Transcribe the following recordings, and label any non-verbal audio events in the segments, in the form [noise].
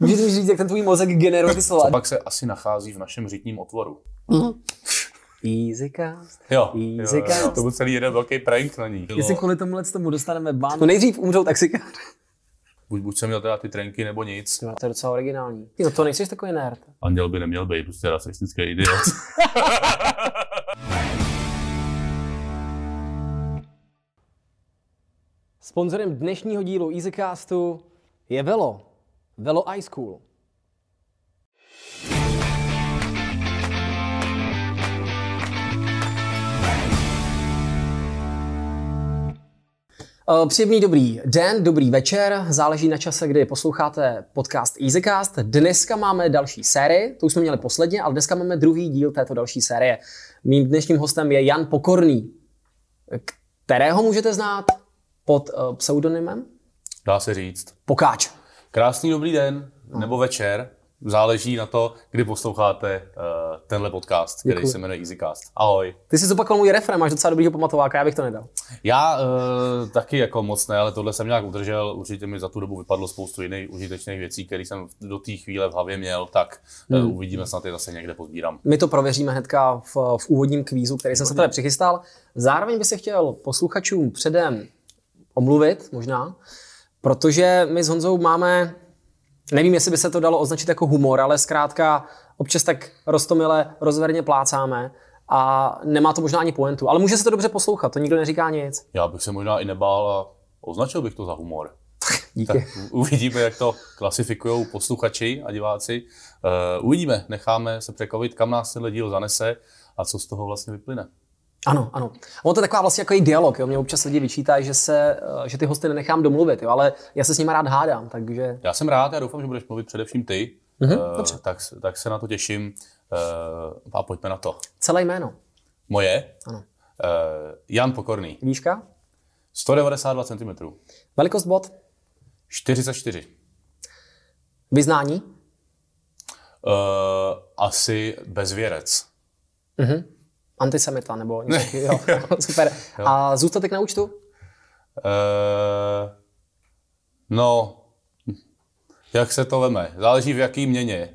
Můžeš mi říct, jak ten tvůj mozek generuje ty slova? Pak se asi nachází v našem řitním otvoru. Easycast. Jo, Easy jo, jo, cast. to byl celý jeden velký prank na ní. Jestli kvůli tomuhle tomu dostaneme ban. No nejdřív umřou taxikáři. Buď, buď jsem měl teda ty trenky, nebo nic. To je docela originální. Ty, no to nejsi takový nerd. Anděl by neměl být prostě rasistický idiot. [laughs] Sponzorem dnešního dílu Easycastu je Velo. Velo iSchool. Eh, Příjemný dobrý den, dobrý večer, záleží na čase, kdy posloucháte podcast Easycast. Dneska máme další sérii, to už jsme měli posledně, ale dneska máme druhý díl této další série. Mým dnešním hostem je Jan Pokorný, kterého můžete znát pod uh, pseudonymem Dá se říct. Pokáč. Krásný dobrý den, nebo večer. Záleží na to, kdy posloucháte uh, tenhle podcast, který Děkuji. se jmenuje Easycast. Ahoj. Ty jsi zopakoval můj refren, máš docela dobrýho pamatováka, já bych to nedal. Já uh, taky jako moc ne, ale tohle jsem nějak udržel. Určitě mi za tu dobu vypadlo spoustu jiných užitečných věcí, které jsem do té chvíle v hlavě měl, tak hmm. uh, uvidíme, snad je zase někde pozbírám. My to prověříme hnedka v, v úvodním kvízu, který jsem se tady přichystal. Zároveň bych se chtěl posluchačům předem omluvit, možná, protože my s Honzou máme, nevím, jestli by se to dalo označit jako humor, ale zkrátka občas tak roztomile, rozverně plácáme a nemá to možná ani pointu. Ale může se to dobře poslouchat, to nikdo neříká nic. Já bych se možná i nebál a označil bych to za humor. [laughs] Díky. Tak uvidíme, jak to klasifikují posluchači a diváci. Uh, uvidíme, necháme se překvapit, kam nás tenhle díl zanese a co z toho vlastně vyplyne. Ano, ano. Ono to je taková vlastně jako i dialog. Jo? Mě občas lidi vyčítají, že, se, eh, že ty hosty nenechám domluvit, jo? ale já se s nimi rád hádám, takže Já jsem rád, já doufám, že budeš mluvit především ty, Mhm, uh, dobře. tak, tak se na to těším uh, a pojďme na to. celé jméno. Moje? Ano. Uh, Jan Pokorný, Výška? 192 cm, Velikost bod? 44. Vyznání? Uh, asi bezvěrec. Mhm. Antisemita nebo něco takového. Jo. [laughs] [laughs] Super. A zůstatek na účtu? Uh, no, jak se to veme? Záleží v jaký měně,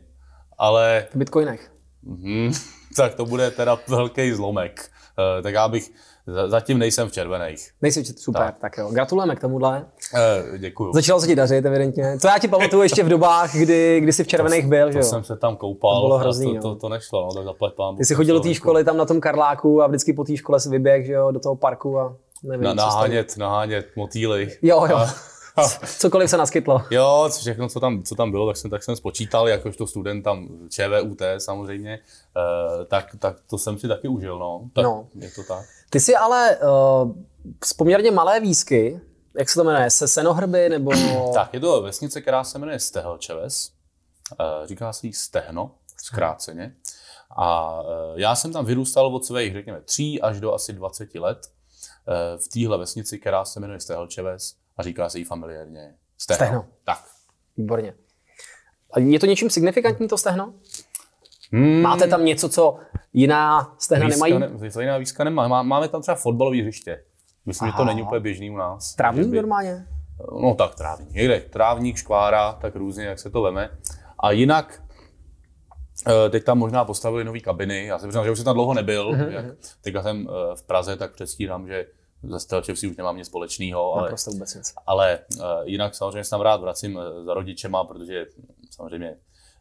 ale V bitcoinech. Hm, [laughs] tak to bude teda velký zlomek. Uh, tak já bych, za- zatím nejsem v červených. Nejsi super, tak. tak jo. Gratulujeme k tomuhle. Uh, děkuju. Začalo se ti dařit, evidentně. To já ti pamatuju ještě v dobách, kdy, kdy jsi v červených byl, že To jo? jsem se tam koupal, To bylo hrozný, to, no. to, to, nešlo, no, tak zaplať pán. Ty jsi chodil do té školy tam na tom Karláku a vždycky po té škole si vyběh, že jo, do toho parku a nevím, Na, nahánět, nahánět motýly. Jo, jo. A- [laughs] Cokoliv se naskytlo. Jo, všechno, co tam, co tam bylo, tak jsem, tak jsem spočítal, jakožto student tam ČVUT samozřejmě, uh, tak, tak to jsem si taky užil, no. Tak No. Je to tak. Ty jsi ale uh, z poměrně malé výzky, jak se to jmenuje, se senohrby nebo... [clears throat] Tak, je to vesnice, která se jmenuje Stehelčeves. Uh, říká se jí Stehno, zkráceně. A uh, já jsem tam vyrůstal od svých, řekněme, tří až do asi 20 let v téhle vesnici, která se jmenuje Stehelčeves a říká se jí familiárně Stehno. Stehno. Tak. Výborně. A je to něčím signifikantní to stehno? Hmm. Máte tam něco, co jiná stehna Výzka nemají? Ne, jiná výzka nemá. Má, máme tam třeba fotbalové hřiště. Myslím, že to Aha. není úplně běžný u nás. Trávník by- normálně? No tak trávník. Někde trávník, škvára, tak různě, jak se to veme. A jinak, eh, teď tam možná postavili nové kabiny. Já jsem přiznal, že už jsem tam dlouho nebyl. Mhm, Jak teďka jsem eh, v Praze, tak předstírám, že ze Stelčevsi už nemám nic společného, ale, Naprosto vůbec nic. ale eh, jinak samozřejmě se tam rád vracím eh, za rodičema, protože samozřejmě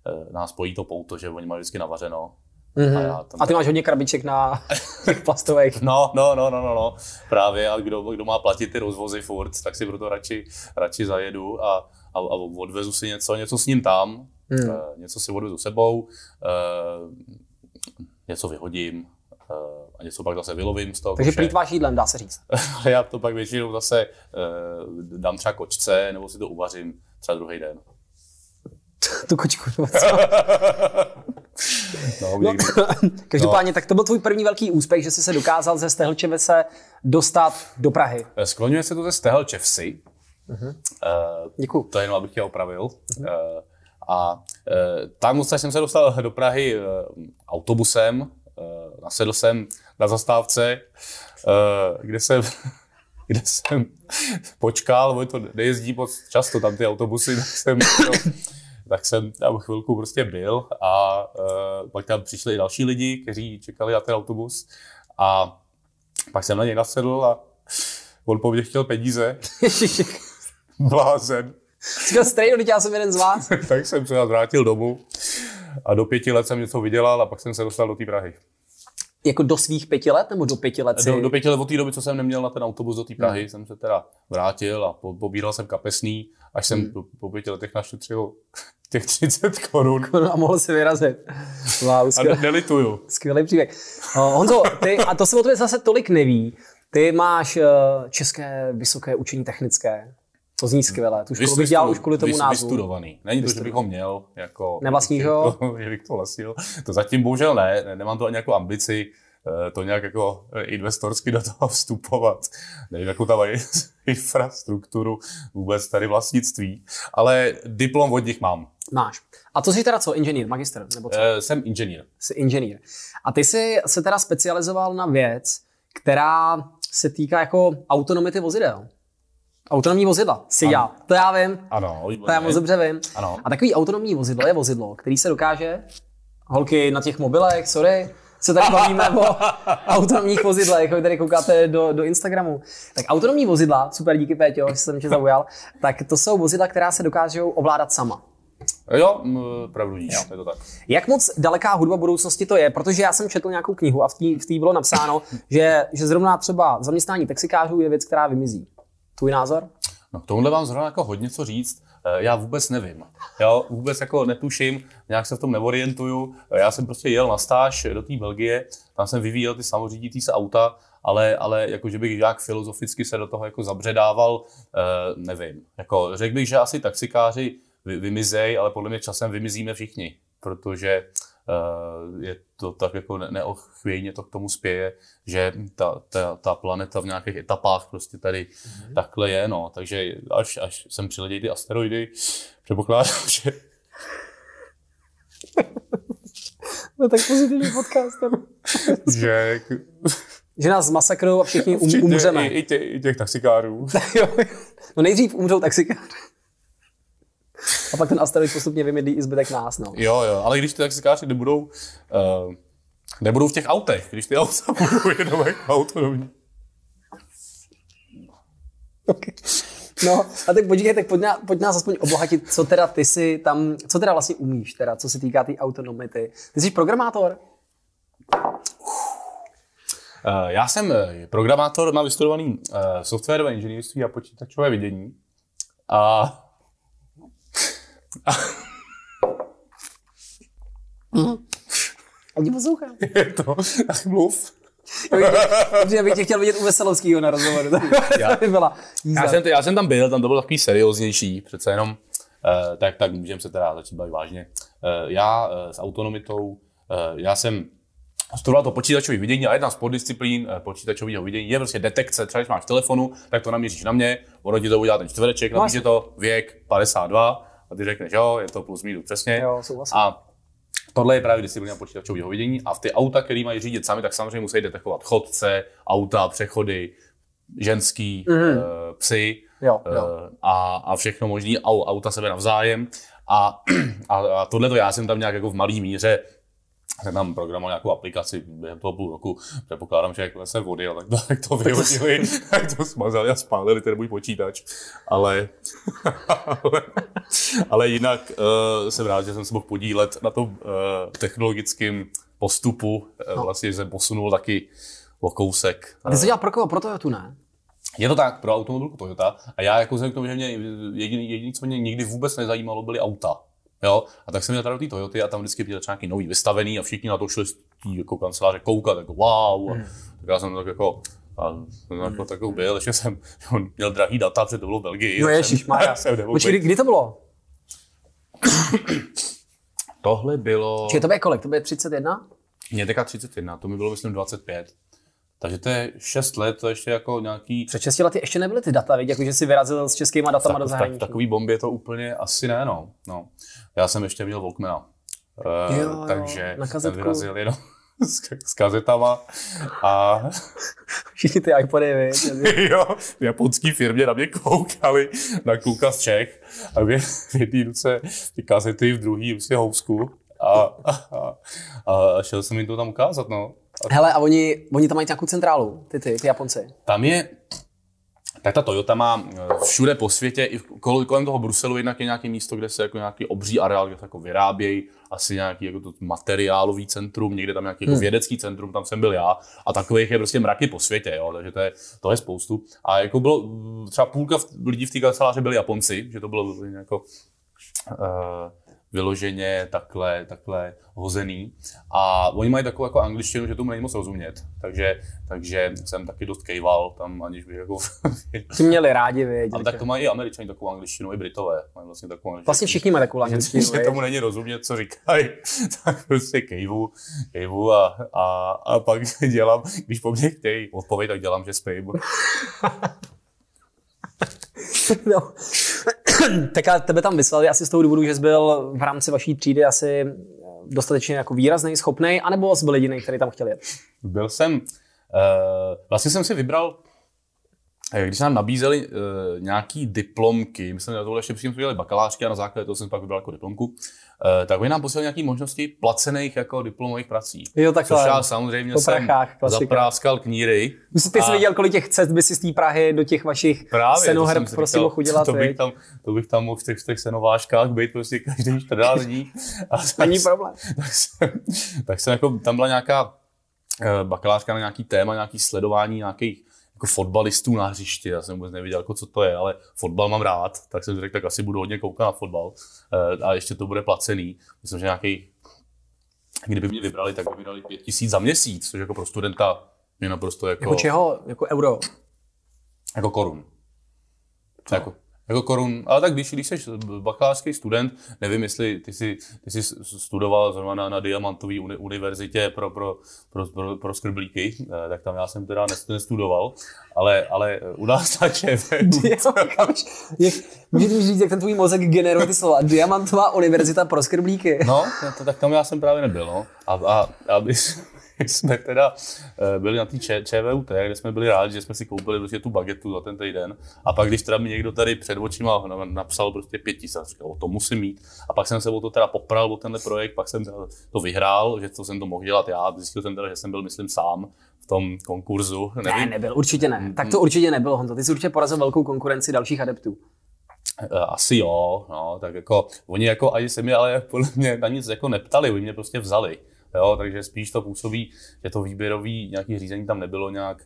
eh, nás spojí to pouto, že oni mají vždycky navařeno. Mhm. A já tam- A ty máš hodně krabiček na [laughs] těch plastových. No, no, no, no, no, no. právě, a kdo, kdo má platit ty rozvozy furt, tak si proto radši, radši zajedu a, a, a odvezu si něco, něco s ním tam, hmm. uh, něco si odvezu sebou, uh, něco vyhodím uh, a něco pak zase vylovím z toho Takže koše. plítváš jídlem, dá se říct. [laughs] Já to pak většinou zase uh, dám třeba kočce, nebo si to uvařím třeba druhý den. [laughs] tu kočku. [laughs] No, No, někdy. každopádně, tak to byl tvůj první velký úspěch, že jsi se dokázal ze Stehlčevice dostat do Prahy. Eh, Skloňuje se to ze Stehelčevsi. Uh, Děkuju. To jenom, abych tě opravil. Uh, a uh, tam odsaď jsem se dostal do Prahy uh, autobusem. Uh, nasedl jsem na zastávce, uh, kde jsem [laughs] kde jsem počkal, oni to nejezdí moc často tam ty autobusy, tak jsem, no, tak jsem tam chvilku prostě byl a uh, pak tam přišli i další lidi, kteří čekali na ten autobus a pak jsem na něj nasedl a on po mně chtěl peníze. [laughs] Blázen. Říkal strejno, já jsem jeden z vás. [laughs] tak jsem se vrátil domů a do pěti let jsem něco vydělal a pak jsem se dostal do té Prahy. Jako do svých pěti let nebo do pěti let? Si... Do, do pěti let od té doby, co jsem neměl na ten autobus do té Prahy, hmm. jsem se teda vrátil a po, pobíral jsem kapesný, až jsem hmm. po, po pěti letech našetřil těch 30 korun. A mohl si vyrazit. Wow, skvělý, a nelituju. Skvělý příběh. Honzo, ty, a to se o tobě zase tolik neví. Ty máš uh, české vysoké učení technické. To zní skvěle. Tu školu bych dělal už kvůli tomu názvu. Vystudovaný. Není to, že bych ho měl jako... Nevlastníš [laughs] ho? Že bych to vlastnil. To zatím bohužel ne. Nemám to ani jako ambici eh, to nějak jako investorsky do toho [laughs] vstupovat. Nevím, jakou tam mají [laughs] infrastrukturu vůbec tady vlastnictví. Ale diplom od nich mám. Máš. A to jsi teda co, inženýr, magister? Nebo co? E, jsem inženýr. Jsi inženýr. A ty jsi se teda specializoval na věc, která se týká jako autonomity vozidel. Autonomní vozidla, si já. To já vím. Ano, To já moc dobře vím. Ano. A takový autonomní vozidlo je vozidlo, který se dokáže, holky na těch mobilech, sorry, se tady bavíme o [laughs] autonomních vozidlech, jak tady koukáte do, do Instagramu. Tak autonomní vozidla, super díky Péťo, že jsem tě zaujal, tak to jsou vozidla, která se dokážou ovládat sama. Jo, pravdu díš, je to tak. Jak moc daleká hudba budoucnosti to je? Protože já jsem četl nějakou knihu a v té v bylo napsáno, že, že zrovna třeba zaměstnání taxikářů je věc, která vymizí. Tvůj názor? No k tomuhle vám zrovna jako hodně co říct. Eh, já vůbec nevím. Já vůbec jako netuším, nějak se v tom neorientuju. Eh, já jsem prostě jel na stáž do té Belgie, tam jsem vyvíjel ty samořídící se auta, ale, ale jako, že bych nějak filozoficky se do toho jako zabředával, eh, nevím. Jako, řekl bych, že asi taxikáři vymizej, ale podle mě časem vymizíme všichni, protože je to tak jako neochvějně to k tomu spěje, že ta, ta, ta planeta v nějakých etapách prostě tady mm-hmm. takhle je, no. Takže až, až sem přiletějí ty asteroidy, předpokládám, [laughs] že... no tak pozitivní podcast. že... Že nás masakrou a všichni um, umřeme. I, i, tě, I těch taxikárů. [laughs] no nejdřív umřou taxikáři. A pak ten asteroid postupně vymydlí i zbytek nás. No. Jo, jo, ale když ty taxikáři nebudou, uh, nebudou v těch autech, když ty auta [laughs] budou jenom jako autonomní. Okay. No, a tak počkej, tak pojď, na, pojď nás aspoň obohatit, co teda ty si tam, co teda vlastně umíš, teda, co se týká té tý autonomity. Ty jsi programátor? Uh, já jsem eh, programátor, mám vystudovaný softwarové inženýrství a počítačové vidění. A [laughs] A ti poslouchám. Je to, tak [laughs] mluv. Já bych tě chtěl vidět u Veselovského na rozhovoru. [laughs] já, by byla já, jsem, já jsem tam byl, tam to bylo takový serióznější, přece jenom, uh, tak, tak můžeme se teda začít bavit vážně. Uh, já uh, s autonomitou, uh, já jsem studoval to počítačové vidění a jedna z poddisciplín počítačového vidění je prostě detekce. Třeba když máš telefonu, tak to naměříš na mě, ono ti to udělá ten čtvereček, no, napíše to věk 52, a ty řekneš, jo, je to plus minus přesně. Jo, a tohle je právě disciplína počítačového vidění a v ty auta, které mají řídit sami, tak samozřejmě musí detekovat chodce, auta, přechody, ženský, mm-hmm. uh, psy jo, jo. Uh, a, a všechno možné, auta sebe navzájem. A, [clears throat] a, a tohle to já jsem tam nějak jako v malé míře jsem tam programoval nějakou aplikaci během toho půl roku. Předpokládám, že jak se vody, tak to, tak to vyhodili, tak to smazali a spálili ten můj počítač. Ale, ale, [laughs] ale jinak uh, jsem rád, že jsem se mohl podílet na tom uh, technologickém postupu. Uh, no. Vlastně, že jsem posunul taky o kousek. A ty jsi dělal pro koho? Pro Toyota, ne? Je to tak, pro automobilku Toyota. A já jako jsem k tomu, že mě jediný, jediný, co mě nikdy vůbec nezajímalo, byly auta. Jo? A tak jsem měl tady ty Toyoty a tam vždycky byly nějaký nový vystavený a všichni na to šli z tý, jako kanceláře koukat, jako wow. A, hmm. tak já jsem tak jako a jsem jako hmm. takový byl, ještě jsem [laughs] on měl drahý data, protože to bylo v Belgii. No ježiš, má. [laughs] Já jsem Počkej, kdy to bylo? Tohle bylo... Čiže to bude kolik? To bude 31? Mně teďka 31, to mi bylo myslím 25. Takže to je 6 let, to ještě jako nějaký... Před 6 lety ještě nebyly ty data, víš, jako že si vyrazil s českýma datama tak, do zahraničí. Tak, takový bombě to úplně asi ne, no. no. Já jsem ještě měl Walkmana. Uh, jo, takže na jsem vyrazil jenom, [laughs] s, s kazetama a [laughs] Všichni ty iPody, viď? [laughs] jo, v japonský firmě na mě koukali na kluka z Čech a v jed- v jedné ruce ty kazety, v druhý prostě housku a, a, a, šel jsem jim to tam ukázat, no. A Hele, a oni, oni tam mají nějakou centrálu, ty, ty, ty Japonci. tam je, tak ta Toyota má eh, všude po světě, i kolem toho Bruselu jednak je nějaké místo, kde se jako nějaký obří areál, kde se jako vyrábějí, asi nějaký jako to materiálový centrum, někde tam nějaký jako vědecký centrum, tam jsem byl já a takových je prostě mraky po světě, jo, takže to je, to je spoustu. A jako bylo, třeba půlka lidí v té kanceláři byli Japonci, že to bylo jako uh, vyloženě takhle, takhle hozený. A oni mají takovou jako angličtinu, že tomu není moc rozumět. Takže, takže jsem taky dost kejval tam, aniž bych jako... Ty měli rádi, viď? Ale tak to mají i američani takovou angličtinu, i Britové mají vlastně takovou angličtinu. Vlastně všichni mají takovou angličtinu, že tomu není rozumět, co říkají, [laughs] tak prostě kejvu, kejvu a, a, a pak [laughs] dělám, když po mně chtějí odpověď, tak dělám, že spím. [laughs] No. [clears throat] tak tebe tam vyslali asi z toho důvodu, že jsi byl v rámci vaší třídy asi dostatečně jako výrazný, schopný, anebo jsi byl jediný, který tam chtěl jet? Byl jsem, uh, vlastně jsem si vybral, eh, když nám nabízeli nějaký diplomky, my jsme na tohle ještě předtím dělali bakalářky a na základě toho jsem pak vybral jako diplomku, tak oni nám posílali nějaké možnosti placených jako diplomových prací. Jo, takhle. Což já samozřejmě Po jsem prachách, klasika. zapráskal kníry. Myslím, ty jsi A- viděl, kolik těch cest by si z té Prahy do těch vašich Právě, senoherb říkal, mohl udělat, to, bych tam, to bych tam mohl v těch, v těch senováškách být prostě každý 14 dní. A tak Není problém. tak jsem, tak jsem jako, tam byla nějaká eh, bakalářka na nějaký téma, nějaký sledování nějakých jako fotbalistů na hřišti. Já jsem vůbec nevěděl, jako co to je, ale fotbal mám rád, tak jsem řekl, tak asi budu hodně koukat na fotbal. Eh, A ještě to bude placený. Myslím, že nějaký, kdyby mě vybrali, tak by mi dali pět tisíc za měsíc, což jako pro studenta je naprosto jako, Jako čeho? Jako euro. jako korun. Jako, jako korun, ale tak když, když jsi bakalářský student, nevím, jestli ty jsi, ty jsi studoval zrovna na, na Diamantové uni, univerzitě pro, pro, pro, pro, pro skrblíky, eh, tak tam já jsem teda nes- nestudoval, ale, ale u nás na [laughs] jak, můžeš říct, jak ten tvůj mozek generuje ty slova. Diamantová univerzita pro skrblíky. No, to, tak tam já jsem právě nebyl, no. A, a, a my [laughs] jsme teda eh, byli na té ČVUT, kde jsme byli rádi, že jsme si koupili prostě tu bagetu za ten týden. A pak, když teda mi někdo tady před očima na- napsal prostě pět tisíc, říkal, to musím mít. A pak jsem se o to teda popral, o tenhle projekt, pak jsem to vyhrál, že to jsem to mohl dělat já. Zjistil jsem teda, že jsem byl, myslím, sám v tom konkurzu. Ne, Nevím, nebyl, určitě ne. Tak to určitě nebylo, Honzo. Ty jsi určitě porazil velkou konkurenci dalších adeptů. Eh, Asi jo, no, tak jako, oni jako ani se mi ale podle mě na nic jako neptali, oni mě prostě vzali, jo, takže spíš to působí, že to výběrový nějaký řízení tam nebylo nějak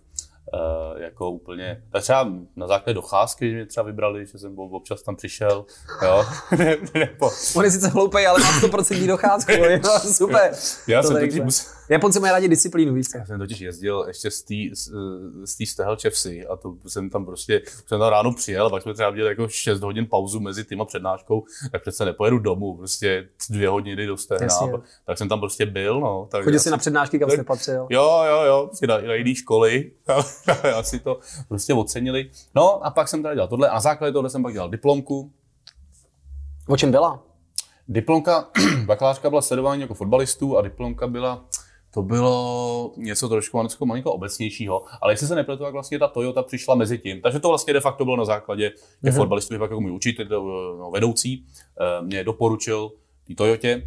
uh, jako úplně, tak třeba na základě docházky, že mě třeba vybrali, že jsem občas tam přišel, jo, [laughs] ne, nebo, On je sice hloupej, ale má 100% docházku. jo, super. já To jsem totiž se. musel, Japonci mají rádi disciplínu, víš já jsem totiž jezdil ještě z té z, z té Stehelče vsi a to jsem tam prostě, jsem tam ráno přijel pak jsme třeba měli jako 6 hodin pauzu mezi tím a přednáškou, tak přece nepojedu domů, prostě dvě hodiny do Stehna, tak jsem tam prostě byl, no. Tak Chodil jsi si- na přednášky, kam jsi nepatřil. Jo, jo, jo, prostě na, na jiné školy, [laughs] já si to prostě ocenili. No a pak jsem teda dělal tohle a na základě tohle jsem pak dělal diplomku, O čem byla? Diplomka, [clears throat] bakalářka byla sledování jako fotbalistů a diplomka byla, to bylo něco trošku malinko, malinko obecnějšího, ale jestli se nepletu, tak vlastně ta Toyota přišla mezi tím. Takže to vlastně de facto bylo na základě těch mm-hmm. fotbalistů, pak jako můj učitel, no, vedoucí, eh, mě doporučil té Toyotě,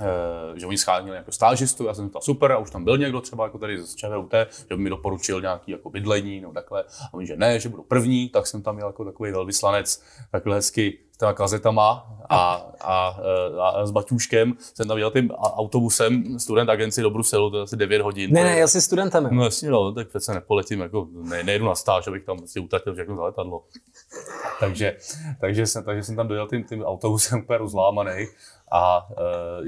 eh, že oni schánili jako stážistu, já jsem říkal super, a už tam byl někdo třeba jako tady z ČVUT, že by mi doporučil nějaký jako bydlení, no takhle, a oni, že ne, že budu první, tak jsem tam měl jako takový velvyslanec, takhle hezky těma kazetama a, a, a, a, s baťůškem jsem tam jel tím autobusem student agenci do Bruselu, to je asi 9 hodin. Ne, ne, jel jsi studentem. No jasně, no, tak přece nepoletím, jako ne, nejdu na stáž, abych tam si utratil všechno za letadlo. takže, takže, jsem, takže jsem tam dojel tím, tím autobusem úplně rozlámaný. A uh,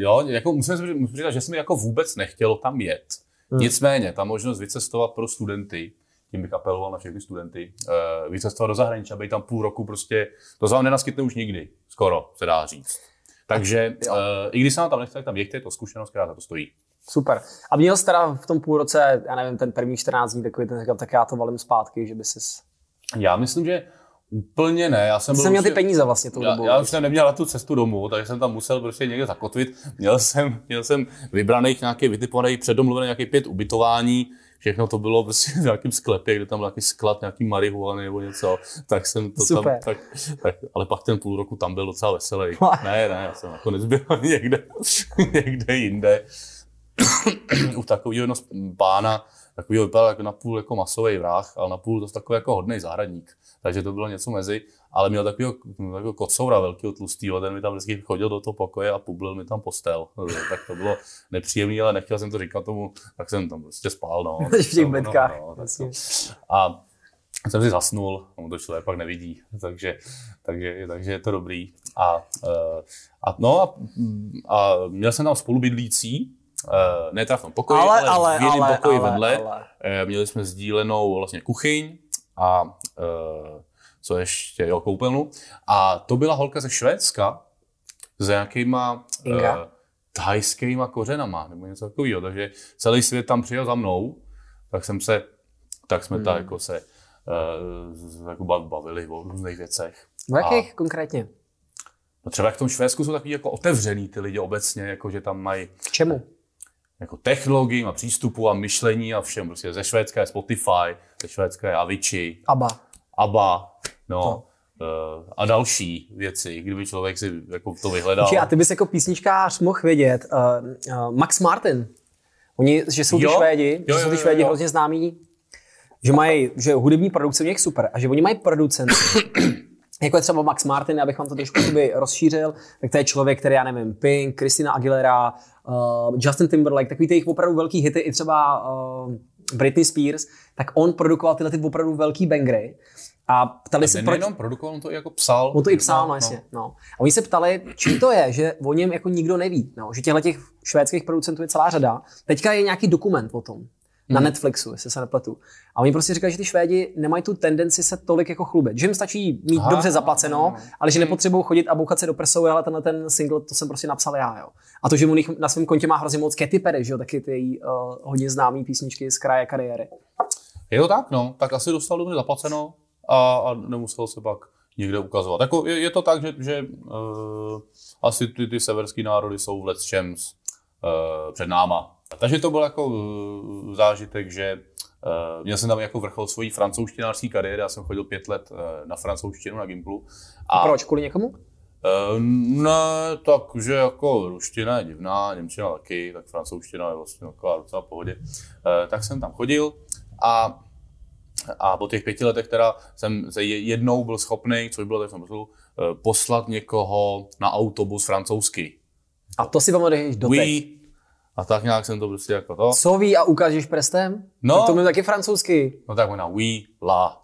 jo, jako musím si musím říct, že jsem jako vůbec nechtěl tam jet. Hmm. Nicméně, ta možnost vycestovat pro studenty, tím bych apeloval na všechny studenty, uh, vycestovat do zahraničí, aby tam půl roku prostě, to se vám nenaskytne už nikdy, skoro, se dá říct. Takže uh, i když se vám tam nechce, tak tam jeďte, je to zkušenost, která za to stojí. Super. A měl jsi teda v tom půl roce, já nevím, ten první 14 dní takový ten říkal, tak já to valím zpátky, že by si... Já myslím, že Úplně ne, já jsem Ty byl jsem měl ty prostě- peníze vlastně tou já, dobou. já už jsem neměl na tu cestu domů, takže jsem tam musel prostě někde zakotvit. Měl jsem, měl jsem vybraných nějaký vytipovaný, předomluvený nějaký pět ubytování, všechno to bylo prostě v nějakém sklepě, kde tam byl nějaký sklad, nějaký marihuany nebo něco, tak jsem to Super. tam, tak, tak, ale pak ten půl roku tam byl docela veselý. [laughs] ne, ne, já jsem nakonec byl [laughs] někde, někde jinde. [clears throat] U takového pána, takového vypadal jako na půl jako masový vrah, ale na půl to takový jako hodný zahradník. Takže to bylo něco mezi, ale měl takového, takového kocoura velkého tlustého, ten mi tam vždycky chodil do toho pokoje a publil mi tam postel. Tak to bylo nepříjemné, ale nechtěl jsem to říkat tomu, tak jsem tam prostě spal. No, [laughs] v těch No, no, to. A jsem si zasnul, on to člověk pak nevidí, takže, takže, takže je to dobrý. A, eh, a, no a, a měl jsem tam spolubydlící, eh, ne teda v tom pokoji, Ale, ale, ale, v jiném pokoji ale, vedle. ale. Eh, Měli jsme sdílenou vlastně kuchyň a eh, co ještě, jo, koupelnu. A to byla holka ze Švédska s nějakýma eh, thajskýma kořenama nebo něco takového. Takže celý svět tam přijel za mnou, tak jsem se, tak jsme hmm. tak jako se z- jako bav- bavili o různých věcech. V jakých konkrétně? No třeba jak v tom Švédsku jsou takový jako otevřený ty lidi obecně, jako že tam mají K čemu? Jako technologií a přístupu a myšlení a všem. Prostě ze Švédska je Spotify, ze Švédska je Avicii, ABBA. ABBA, no, uh, a další věci, kdyby člověk si jako to vyhledal. Počkej, a ty bys jako písničkář mohl vědět, uh, uh, Max Martin, oni, že jsou ty Jo. Švédi, Jo, že jsou jo, ty jo, Švédi jo. hrozně známí, že mají, že hudební produkce u nich super a že oni mají producenty, jako je třeba Max Martin, abych vám to trošku rozšířil, tak to je člověk, který, já nevím, Pink, Christina Aguilera, uh, Justin Timberlake, takový ty jejich opravdu velký hity, i třeba uh, Britney Spears, tak on produkoval tyhle ty opravdu velký bangry. A ptali se, Ne, proč, nejenom produkoval, on to i jako psal. On to i psal, no, jasně. No. A oni se ptali, čím to je, že o něm jako nikdo neví. No, že těchto těch švédských producentů je celá řada. Teďka je nějaký dokument o tom. Na Mhm. Netflixu, jestli se nepletu. A oni prostě říkají, že ty Švédi nemají tu tendenci se tolik jako chlubit. Že jim stačí mít Aha, dobře zaplaceno, ale že nepotřebují chodit a bouchat se do prsou, ale tenhle ten single, to jsem prostě napsal já. Jo. A to, že jich na svém kontě má hrozně moc Katy Perry, že jo, taky ty uh, hodně známé písničky z kraje kariéry. Je to tak, no. Tak asi dostal dobře zaplaceno a, a nemusel se pak někde ukazovat. Jako je, je to tak, že, že uh, asi ty, ty severský národy jsou v Let's Champs uh, před náma. Takže to byl jako uh, zážitek, že uh, měl jsem tam jako vrchol svojí francouzštinářské kariéry, já jsem chodil pět let uh, na francouzštinu na Gimplu. A proč? Kvůli někomu? Eh, Ne, tak, že jako ruština je divná, němčina taky, tak francouzština je vlastně taková docela v pohodě. Eh, Tak jsem tam chodil a, a po těch pěti letech teda jsem se je- jednou byl schopný, což bylo tak v tom Bruselu, eh, poslat někoho na autobus francouzsky. A to si pamatuješ doteď. Oui. A tak nějak jsem to prostě jako to. Co ví a ukážeš prstem? No. Tak to mluví taky francouzsky. No tak možná oui, la.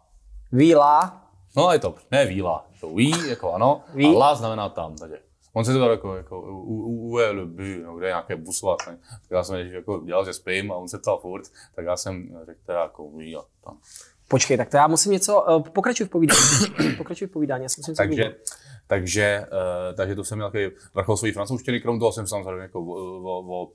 Ví, la. No je to, ne víla, to oui, jako ano, Oui. a la znamená tam, takže. On se to tak jako, jako u, u, u, bu, no, kde je nějaké ne? tak já jsem jako dělal, že spím a on se ptal furt, tak já jsem řekl teda jako oui a tam. Počkej, tak to já musím něco, uh, pokračuj v povídání. [coughs] pokračuj v povídání, já si musím Takže, takže, uh, takže to jsem měl takový vrchol svojí francouzštiny, krom toho jsem samozřejmě jako o, o, o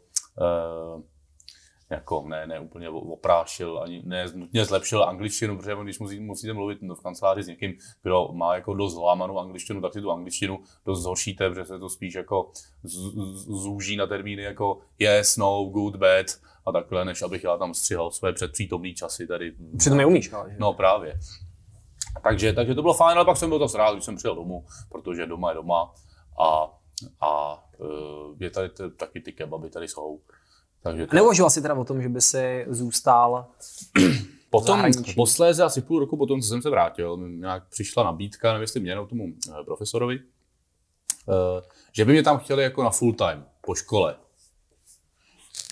jako ne, ne úplně oprášil, ani ne nutně zlepšil angličtinu, protože když musí, musíte mluvit v kanceláři s někým, kdo má jako dost zlámanou angličtinu, tak si tu angličtinu dost zhoršíte, protože se to spíš jako zúží na termíny jako yes, no, good, bad a takhle, než abych já tam střihal své předpřítomné časy tady. Přitom neumíš, ale? No právě. Takže, takže to bylo fajn, ale pak jsem byl dost rád, když jsem přijel domů, protože doma je doma a, a je tady t- taky ty kebaby tady jsou. Takže to, Neuvažoval jsi teda o tom, že by si zůstal [clears throat] potom, zahraničí. posléze asi půl roku potom, co jsem se vrátil, nějak přišla nabídka, nevím, jestli mě nebo tomu eh, profesorovi, eh, že by mě tam chtěli jako na full time, po škole.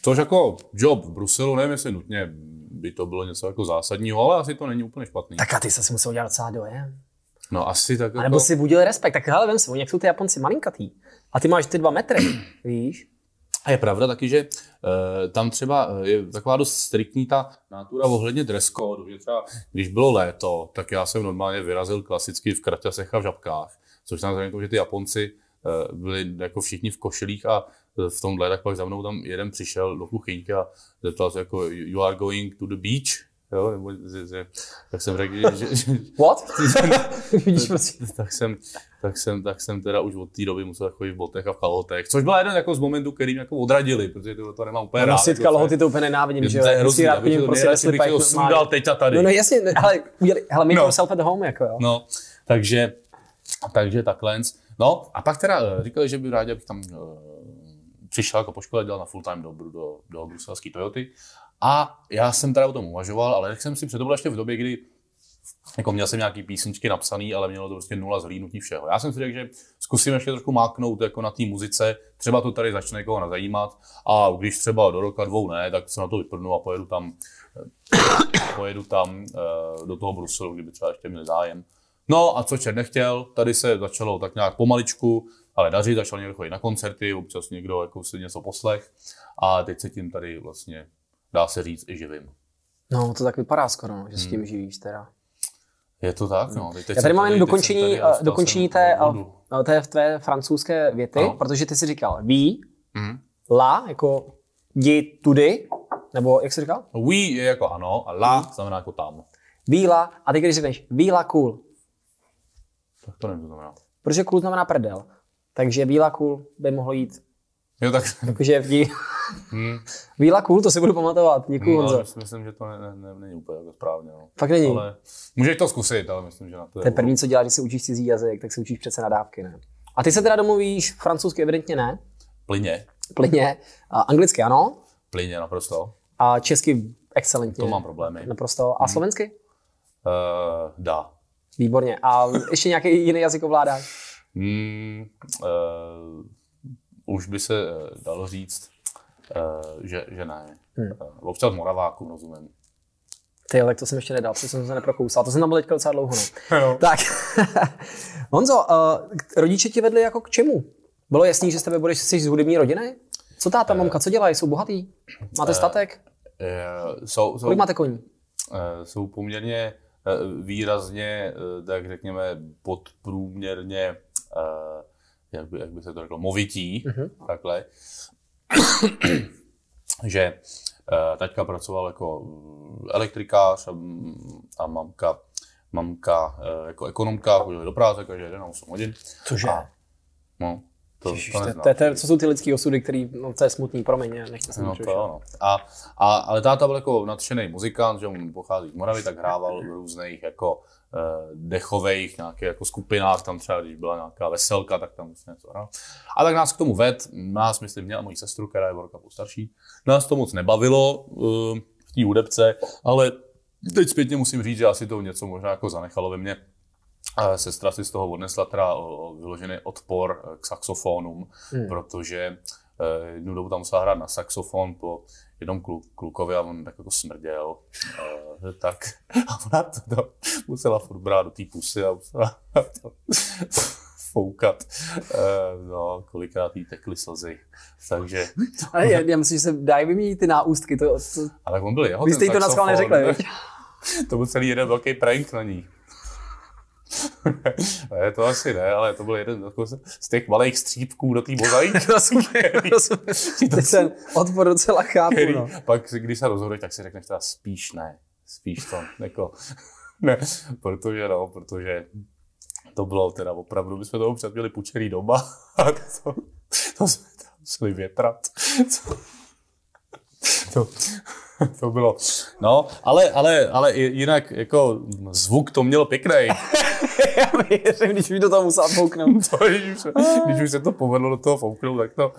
Což jako job v Bruselu, nevím, jestli nutně by to bylo něco jako zásadního, ale asi to není úplně špatný. Tak a ty se si musel dělat docela dojem. No asi tak A jako... nebo si budil respekt. Tak hele, vem si, oni jak jsou ty Japonci malinkatý. A ty máš ty dva metry, [clears throat] víš? A je pravda taky, že e, tam třeba eh, je taková dost striktní ta nátura ohledně dress code, že třeba když bylo léto, tak já jsem normálně vyrazil klasicky v kraťasech a v žabkách, což tam znamená, že ty Japonci e, byli jako všichni v košilích a v tomhle, tak pak za mnou tam jeden přišel do kuchyňky a zeptal se jako you are going to the beach? Jo, nebo že, že, tak jsem řekl, že, že, What? [laughs] [laughs] Vidíš, tak jsem, tak jsem, tak jsem teda už od té doby musel chodit v botech a v kalhotech, což byl jeden jako z momentů, který mě jako odradili, protože to, to nemám úplně rád. Nosit jako kalhoty to úplně nenávidím, že jo? to je Musí hrozný, rád chodím prostě ve bych slipách normálně. sundal teď a tady. No, no jasně, ne, hele, make No. yourself at home, jako jo. No, takže, takže takhle. No a pak teda eh, říkali, že by rádi, abych tam uh, přišel jako po škole, dělal na full time do, do, do bruselské Toyoty. A já jsem teda o tom uvažoval, ale jak jsem si, bylo ještě v době, kdy jako měl jsem nějaký písničky napsaný, ale mělo to prostě nula zhlídnutí všeho. Já jsem si řekl, že zkusím ještě trošku máknout jako na té muzice, třeba to tady začne někoho zajímat a když třeba do roka dvou ne, tak se na to vyprdnu a pojedu tam, [coughs] pojedu tam eh, do toho Bruselu, kdyby třeba ještě měli zájem. No a co čert nechtěl, tady se začalo tak nějak pomaličku, ale dařit, začal někdo chodit na koncerty, občas někdo jako si něco poslech a teď se tím tady vlastně dá se říct i živím. No, to tak vypadá skoro, no, že s Hmm. tím živíš teda. Je to tak, no. Teď Já tady mám jen dokončení, tady, eh, dokončení té, vodu. eh, té, té francouzské věty, Ano. protože ty jsi říkal ví, Mhm. la, jako jdi tudy, nebo jak jsi říkal? We je jako ano a la znamená jako tam. Ví la, a ty když řekneš ví la cool, Tak to nevím, co znamená. protože cool znamená prdel. Takže ví la cool by mohlo jít, Jo, tak jakože ví, [laughs] hmm. ví la cool, to si budu pamatovat, děkuju no, Honzo. ale myslím, že to ne, ne, ne, není úplně jako správně. No. Fakt není. Ale můžeš to zkusit, ale myslím, že na to To je první, co děláš, když se učíš cizí jazyk, tak se učíš přece nadávky, ne? A ty se teda domluvíš francouzsky evidentně ne, Plyně. plyně, a anglicky ano, Plyně naprosto. a česky excelentně. To mám problémy. Naprosto. A slovensky? Uh, dá. Výborně. A ještě nějaký jiný jazyk ovládáš? Hmm, uh, už by se eh, dalo říct, že, že ne. Hmm. Uh, občas Moraváku rozumím. Ty, tak to jsem ještě nedal, protože jsem se neprokousal. To jsem tam byl teďka docela dlouho. No. [laughs] Tak, [laughs] Honzo, uh, rodiče ti vedli jako k čemu? Bylo jasný, že z tebe budeš jsi z hudební rodiny? Co táta, mamka, co dělají? Jsou bohatý? Máte statek? Uh, jsou, jsou, Kolik máte koní? Eh, jsou poměrně eh, výrazně, eh, tak řekněme, podprůměrně, eh, jak by, jak by se to řeklo, movití, mm-hmm. takhle, [coughs] že eh, taťka pracoval jako mm, elektrikář a, mm, a mamka, mamka eh, jako ekonomka, chodili do práce každý den na 8 hodin. Cože? A, no, to, Ježiš, to to, neznám. to, to, co jsou ty lidský osudy, který, no to je smutný, promiň, nechtěl jsem No to to jo, no. A, a, ale táta byl jako nadšený muzikant, že on pochází z Moravy, tak hrával v různých jako uh, dechových nějakých jako skupinách, tam třeba když byla nějaká veselka, tak tam vlastně něco hrál. A tak nás k tomu ved, nás, myslím, mě a moji sestru, která je o rok starší, nás to moc nebavilo uh, v té hudebce, ale teď zpětně musím říct, že asi to něco možná jako zanechalo ve mně. A sestra si z toho odnesla teda vyložený odpor eh, k saxofonům, hmm. protože eh, jednu dobu tam musela hrát na saxofon po jednom klu, klukovi a on tak jako smrděl. Eh, tak a ona to, to musela furt brát do té pusy a musela to foukat. Eh, no, kolikrát jí tekly slzy. Takže, Ale já, já myslím, že se dají vyměnit ty náústky. To, to, ale tak on byl jeho vy jste jí to na schvál saxofon. neřekli, viď? [laughs] To byl celý jeden velký prank na ní. Ne, to asi ne, ale to byl jeden jako z- těch malých střípků do té mozaiky. [laughs] Teď ten odpor docela chápu, který no. pak, když se rozhoduješ, tak si řekneš teda spíš ne. Spíš to, jako, [laughs] ne, protože no, protože to bylo teda opravdu, my jsme to občas měli pučený doma [laughs] a to, to jsme tam museli větrat. To, to [laughs] bylo, no, ale, ale, ale jinak jako zvuk to měl pěkný. [laughs] Já věřím, když mi do toho musel fouknout. [laughs] To, když, už, se- když už se to povedlo do toho fouknout, tak to,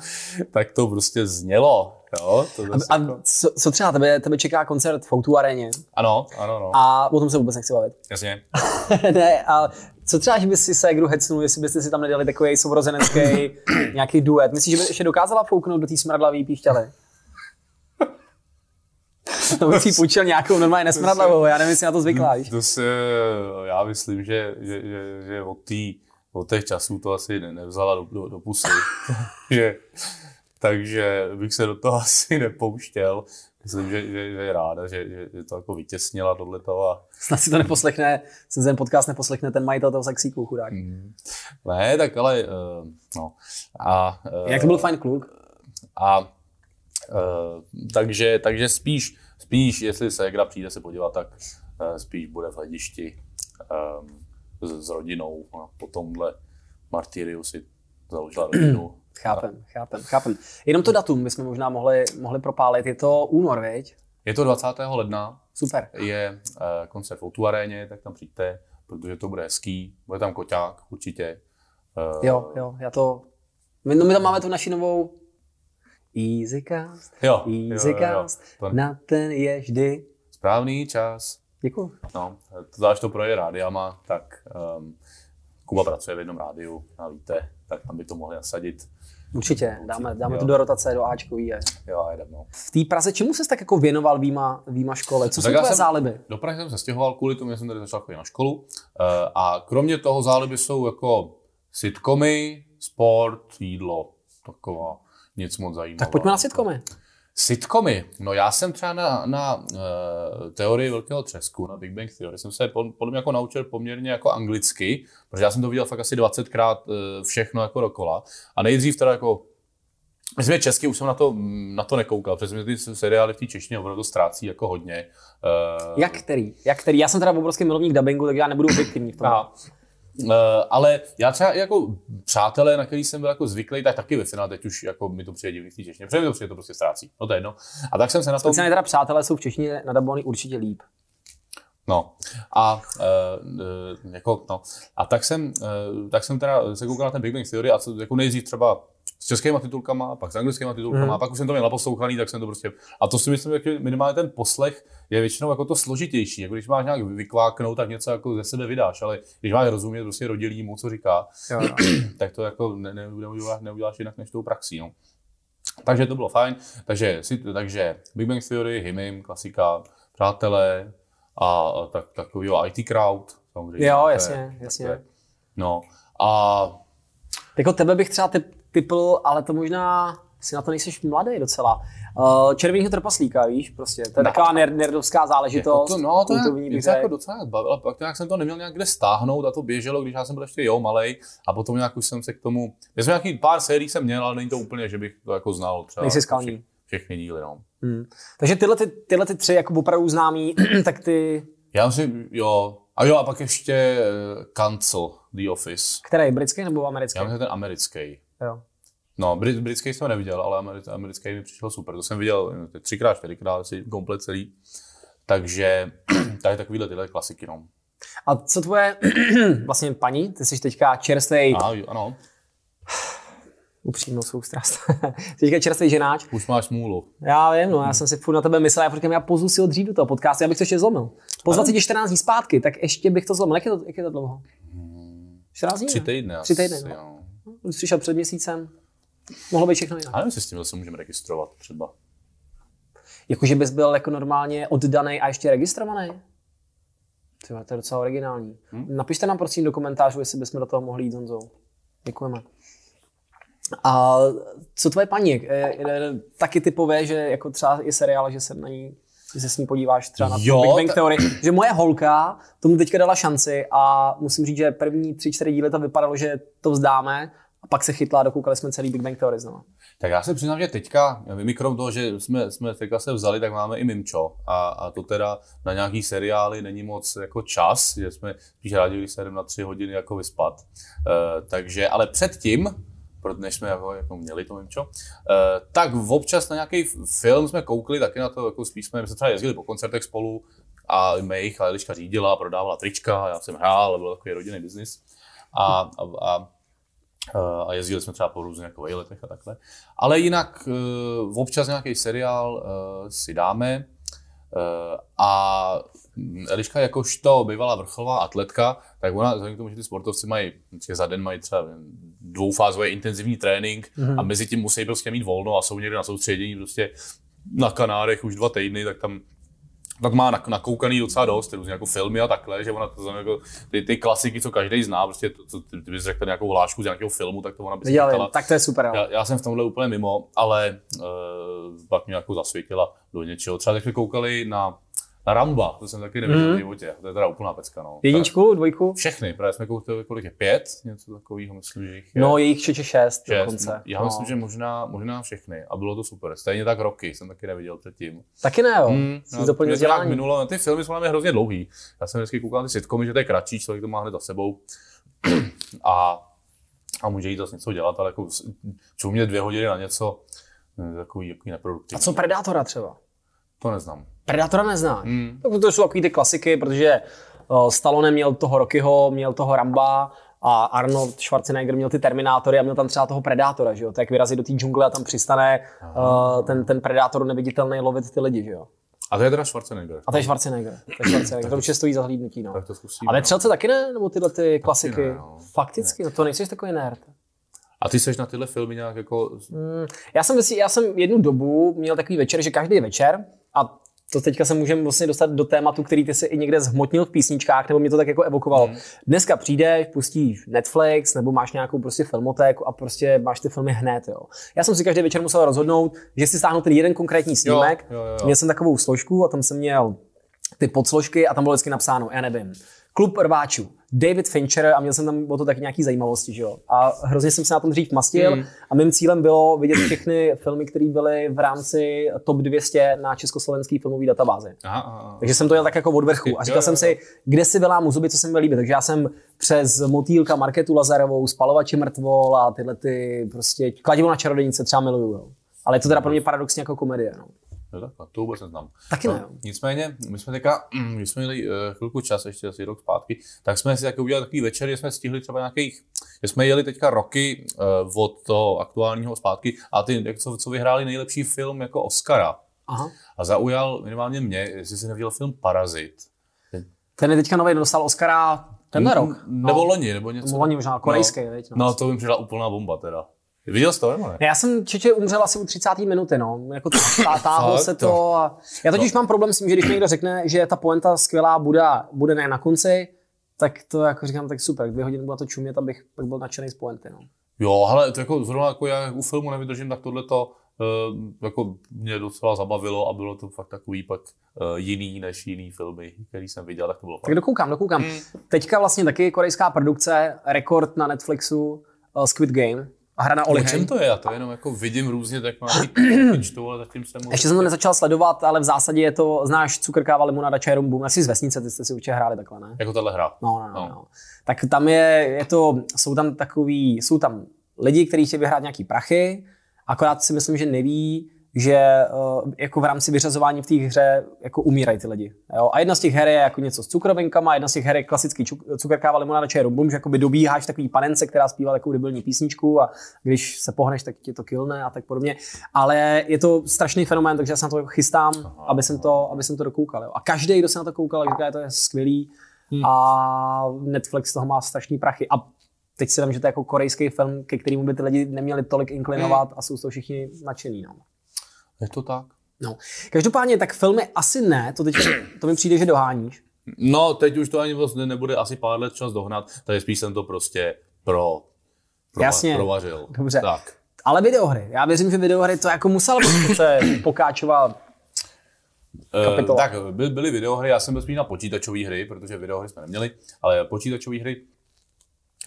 tak to prostě znělo. Jo? To zase A jako, co, co třeba tebe, tebe čeká koncert v Foutu aréně ano, ano, no. a o tom se vůbec nechci bavit. Jasně. ne, a co třeba, že by si se kdo hecnul, jestli byste si tam nedali takový sourozenecký [coughs] nějaký duet. Myslíš, že by ještě dokázala fouknout do té smradlavý píšťaly? [laughs] To si půjčil nějakou normálně nesmradlavou, já nevím, jestli na to zvyklá, víš? To se, já myslím, že, že, že, že od, tý, od těch časů to asi ne, nevzala do, do, do pusy. [laughs] že, takže bych se do toho [laughs] asi nepouštěl. Myslím, že, že, že je ráda, že, že, že to jako vytěsnila tohleto a Snad si to neposlechne, se ten podcast neposlechne ten majitel toho sexíku, chudák. ne, tak ale uh, no. A, uh, Jak to byl fajn kluk? A uh, takže, takže spíš, spíš, jestli se hra přijde se podívat, tak uh, spíš bude v hledišti um, s, s rodinou a po tomhle martyriu si založila rodinu. [clears throat] Chápem, chápem, chápem. Jenom to datum bychom možná mohli, mohli propálit. Je to únor, veď? Je to 20. ledna. Super. Je uh, koncert v Outu aréně, tak tam přijďte, protože to bude hezký. Bude tam koťák, určitě. Uh, jo, jo, já to... My, no my tam máme tu naši novou Easycast. Jo, Easycast. Jo, jo, jo. Na ten je vždy. Správný čas. Děkuji. No, zvlášť to projde rádiama, tak um, Kuba pracuje v jednom rádiu, a víte, tak tam by to mohli nasadit. Určitě, dáme, dáme to do rotace, do Ačkový. Je. Jo, jedem, no. V té Praze čemu ses tak jako věnoval výma, výma škole? Co no, jsou tvoje záliby? Do Prahy jsem se stěhoval kvůli tomu, že jsem tady začal chodit na školu. Uh, a kromě toho záliby jsou jako sitcomy, sport, jídlo, taková nic moc zajímavého. Tak pojďme na sitcomy. Sitcomy. No já jsem třeba na, na uh, teorii velkého třesku, na Big Bang Theory, jsem se podle mě jako naučil poměrně jako anglicky, protože já jsem to viděl fakt asi 20krát uh, všechno jako dokola. A nejdřív teda jako Myslím, že česky už jsem na to, na to nekoukal, protože ty seriály v té češtině opravdu to ztrácí jako hodně. Uh, Jak který? Jak který? Já jsem teda obrovský milovník dubbingu, tak já nebudu objektivní v tom. Aha. Uh, ale já třeba jako přátelé, na který jsem byl jako zvyklý, tak taky ve finále teď už jako mi to přijde divný v té češtině. Protože mi to přijde to prostě ztrácí. No to je jedno. A tak jsem se na to. Speciálně teda přátelé jsou v češtině nadabovaný určitě líp. No a, uh, jako, no. a tak, jsem, uh, tak jsem teda se koukal na ten Big Bang Theory a co, jako nejdřív třeba s českýma titulkama, pak s anglickýma titulkama, mm. a pak už jsem to měl naposlouchaný, tak jsem to prostě... A to si myslím, že minimálně ten poslech je většinou jako to složitější. Jako když máš nějak vykváknout, tak něco jako ze sebe vydáš, ale když máš rozumět prostě rodilýmu, co říká, jo, jo. [clears throat] tak to jako ne, ne, neuděláš, neuděláš jinak než tou praxí. No. Takže to bylo fajn. Takže, takže Big Bang Theory, Himim, klasika, Přátelé a tak, takovýho IT crowd. Samozřejmě. Jo, jasně, jasně. No a... Jako tebe bych třeba typ, typl, ale to možná si na to nejseš mladý docela. Uh, červeného trpaslíka, víš, prostě. To je no, taková ner- nerdovská záležitost. Jako to, no, to je, mě to jako docela bavilo, pak nějak jsem to neměl nějak kde stáhnout a to běželo, když já jsem byl ještě jo malej a potom nějak už jsem se k tomu, já jsem nějaký pár sérií jsem měl, ale není to úplně, že bych to jako znal třeba. Nejsi skalní. Vše, všechny díly, no. Hmm. Takže tyhle, ty, tyhle ty tři jako opravdu známý, [clears throat] tak ty... Já si, jo, a jo, a pak ještě uh, Cancel, The Office. Který, britský nebo americký? Já myslím, ten americký. Jo. No, brit, britský jsem neviděl, ale americký mi přišel super. To jsem viděl třikrát, čtyřikrát, asi komplet celý. Takže [clears throat] tady takovýhle tyhle klasiky, no. A co tvoje [clears throat] vlastně paní? Ty jsi teďka čerstvý. Ano. [sighs] Upřímnou soustrast. jsi [laughs] teďka čerstvý ženáč. Už máš smůlu. Já vím, no, já jsem si furt na tebe myslel, já říkám, já pozvu si ho dřív do toho podcastu, já bych to ještě zlomil. Po 20 14 dní zpátky, tak ještě bych to zlomil. Jak je to, jak je to dlouho? 14 dní? Tři týdny. Tři týdny, no. Jsi přišel před měsícem. Mohlo být všechno jinak. Ale si s tím se můžeme registrovat třeba. Jakože bys byl jako normálně oddaný a ještě registrovaný? Tyhle, to je docela originální. Hmm? Napište nám prosím do komentářů, jestli bychom do toho mohli jít Honzou. Děkujeme. A co tvoje paní? Taky typové, že jako třeba je seriál, že se na ní že se s ní podíváš třeba na jo, Big Bang ta... Theory, že moje holka tomu teďka dala šanci a musím říct, že první tři, čtyři díly to vypadalo, že to vzdáme a pak se chytla a dokoukali jsme celý Big Bang Theory znovu. Tak já se přiznám, že teďka, my krom toho, že jsme, jsme teďka se vzali, tak máme i Mimčo a, a to teda na nějaký seriály není moc jako čas, že jsme spíš rádi, když se na tři hodiny jako vyspat. Uh, takže, ale předtím, než jsme jako, jako měli to Mimčo, uh, tak občas na nějaký film jsme koukli, taky na to, jako spíš jsme, my jsme třeba jezdili po koncertech spolu a Mejch a Eliška řídila, prodávala trička, já jsem hrál, byl takový rodinný biznis. A, a, a Eh, a jezdili jsme třeba po různých jako vejletech a takhle. Ale jinak uh, občas nějaký seriál uh, si dáme a Eliška jakožto bývalá vrcholová atletka, tak ona, vzhledem k tomu, že ty sportovci mají, za den mají třeba dvoufázový intenzivní trénink mm-hmm. a mezi tím musí prostě mít volno a jsou někde na soustředění prostě na Kanárech už dva týdny, tak tam tak má nakoukaný docela dost, různě jako filmy a takhle, že ona to znamená jako ty, ty klasiky, co každý zná, prostě to, co ty, ty bys řekl nějakou hlášku z nějakého filmu, tak to ona by Viděli, tak to je super. Já, já, jsem v tomhle úplně mimo, ale uh, pak mě jako zasvětila do něčeho. Třeba jsme koukali na Ramba, to jsem taky neviděl mm. v životě. To je teda úplná pecka. No. Jedničku, dvojku? Všechny, právě jsme koukali, kolik je pět, něco takového, myslím, že jich je. No, je jich šest, šest šest. dokonce. Já no. myslím, že možná, možná všechny. A bylo to super. Stejně tak roky jsem taky neviděl předtím. Taky ne, jo. Mm, Jsi no, doplnil vzdělání. Minulo, ty filmy jsou hrozně dlouhý. Já jsem vždycky koukal na ty sitcomy, že to je kratší, člověk to má hned za sebou. [clears throat] a, a může jít zase něco dělat, ale jako čumět dvě hodiny na něco, takový, takový neproduktivní. A co Predátora třeba? To neznám. Predátora nezná. Mm. To jsou takový ty klasiky, protože uh, Stallone měl toho Rockyho, měl toho Ramba a Arnold Schwarzenegger měl ty Terminátory a měl tam třeba toho Predátora, že jo? Tak vyrazí do té džungle a tam přistane uh, ten, ten Predátor neviditelný lovit ty lidi, že jo? A to je teda Schwarzenegger. A to je Schwarzenegger. To je Schwarzenegger. to určitě stojí za hlídnutí, no. Tak to zkusíme. Ale Třelce taky ne? Nebo tyhle ty klasiky? ne, no. Fakticky, no to nejsi takový nerd. A ty seš na tyhle filmy nějak jako... Mm, já jsem, já jsem jednu dobu měl takový večer, že každý večer, a to teďka se můžeme vlastně dostat do tématu, který ty si i někde zhmotnil v písničkách, nebo mě to tak jako evokovalo. Mm. Dneska přijdeš, pustíš Netflix, nebo máš nějakou prostě filmotéku a prostě máš ty filmy hned. Jo. Já jsem si každý večer musel rozhodnout, že si stáhnu ten jeden konkrétní snímek. Jo, jo, jo. Měl jsem takovou složku a tam jsem měl ty podsložky a tam bylo vždycky napsáno, já nevím, klub rváčů, David Fincher a měl jsem tam o to taky nějaký zajímavosti, že jo. A hrozně jsem se na tom dřív mastil mm. a mým cílem bylo vidět všechny filmy, které byly v rámci top 200 na československý filmový databázi. Aha, aha. Takže jsem to jel tak jako od vrchu a říkal jsem si, kde si vylámu zuby, co se mi líbí. Takže já jsem přes Motýlka, Marketu Lazarovou, Spalovači mrtvol a tyhle ty prostě kladivo na čarodějnice třeba miluju. Jo. Ale je to teda pro mě paradoxně jako komedie. No. Jo, takhle, to vůbec neznám. Taky ne. No, nicméně, my jsme teďka, [clears throat] když jsme měli uh, chvilku čas, ještě asi rok zpátky, tak jsme si taky udělali takový večer, že jsme stihli třeba nějakých, že jsme jeli teďka roky uh, od toho aktuálního zpátky a ty, co, co vyhráli nejlepší film jako Oscara. Aha. A zaujal minimálně mě, jestli jsi neviděl film Parazit. Ten je teďka nový, dostal Oscara tenhle rok. N- Nebo loni, nebo něco. Loni možná, korejský, no, veď, no. no, to by mi úplná bomba teda. Viděl jsi to, nebo ne? Já jsem Čeče umřel asi u 30. minuty, no. Jako tá- [laughs] táhlo se to. A... Já totiž mám problém s tím, že když někdo řekne, že ta poenta skvělá bude, bude ne na konci, tak to jako říkám, tak super, dvě hodiny bude to čumět, abych pak byl nadšený z poenty, no. Jo, ale to jako zrovna jako já u filmu nevydržím, tak tohle to uh, jako mě docela zabavilo a bylo to fakt takový pak uh, jiný než jiný filmy, který jsem viděl, tak to bylo Tak fakt. dokoukám, dokoukám. Teďka vlastně taky korejská produkce, rekord na Netflixu, uh, Squid Game. A hra na O Oli čem to je? Já to jenom jako vidím různě, tak mám [clears throat] čtu, ale zatím jsem... Ještě jsem to nezačal sledovat, ale v zásadě je to, znáš cukrkáva, limonáda, čaj, rum, bum, asi z vesnice, ty jste si určitě hráli takhle, ne? Jako tahle hra. No, no, no, No. no. Tak tam je, je to, jsou tam takový, jsou tam lidi, kteří chtějí vyhrát nějaký prachy, akorát si myslím, že neví, že uh, jako v rámci vyřazování v té hře jako umírají ty lidi. Jo? A jedna z těch her je jako něco s cukrovinkama, jedna z těch her je klasický čuk- cukrkáva, limonáda, čaj, rum, bum, že jakoby dobíháš v takový panence, která zpívá takovou debilní písničku a když se pohneš, tak tě to kilne a tak podobně. Ale je to strašný fenomén, takže já se na to chystám, aby jsem to, aby jsem to dokoukal. Jo? A každý, kdo se na to koukal, říká, že to je skvělý a Netflix z toho má strašný prachy. A teď si vím, že to je jako korejský film, ke kterému by ty lidi neměli tolik inklinovat a jsou z toho všichni nadšený. No. Je to tak? No. Každopádně, tak filmy asi ne, to teď [clears throat] to mi přijde, že doháníš. No, teď už to ani vlastně nebude asi pár let čas dohnat, takže spíš jsem to prostě pro, pro Jasně. provařil. Dobře. Tak. Ale videohry. Já věřím, že videohry to jako musel se [clears throat] pokáčovat. Eh, Kapitola. tak, by, byly videohry, já jsem byl spíš na počítačové hry, protože videohry jsme neměli, ale počítačové hry.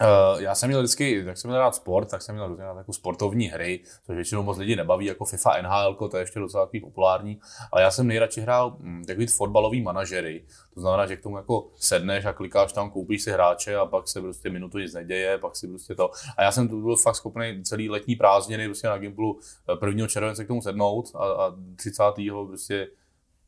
Uh, já jsem měl vždycky, jak jsem měl rád sport, tak jsem měl různě rád jako sportovní hry, což většinou moc lidí nebaví, jako FIFA, NHL, to je ještě docela takový populární, ale já jsem nejradši hrál hm, takový fotbalový manažery. To znamená, že k tomu jako sedneš a klikáš tam, koupíš si hráče a pak se prostě minutu nic neděje, pak si prostě to. A já jsem tu byl fakt schopný celý letní prázdniny prostě na Gimplu 1. července k tomu sednout a, a 30. prostě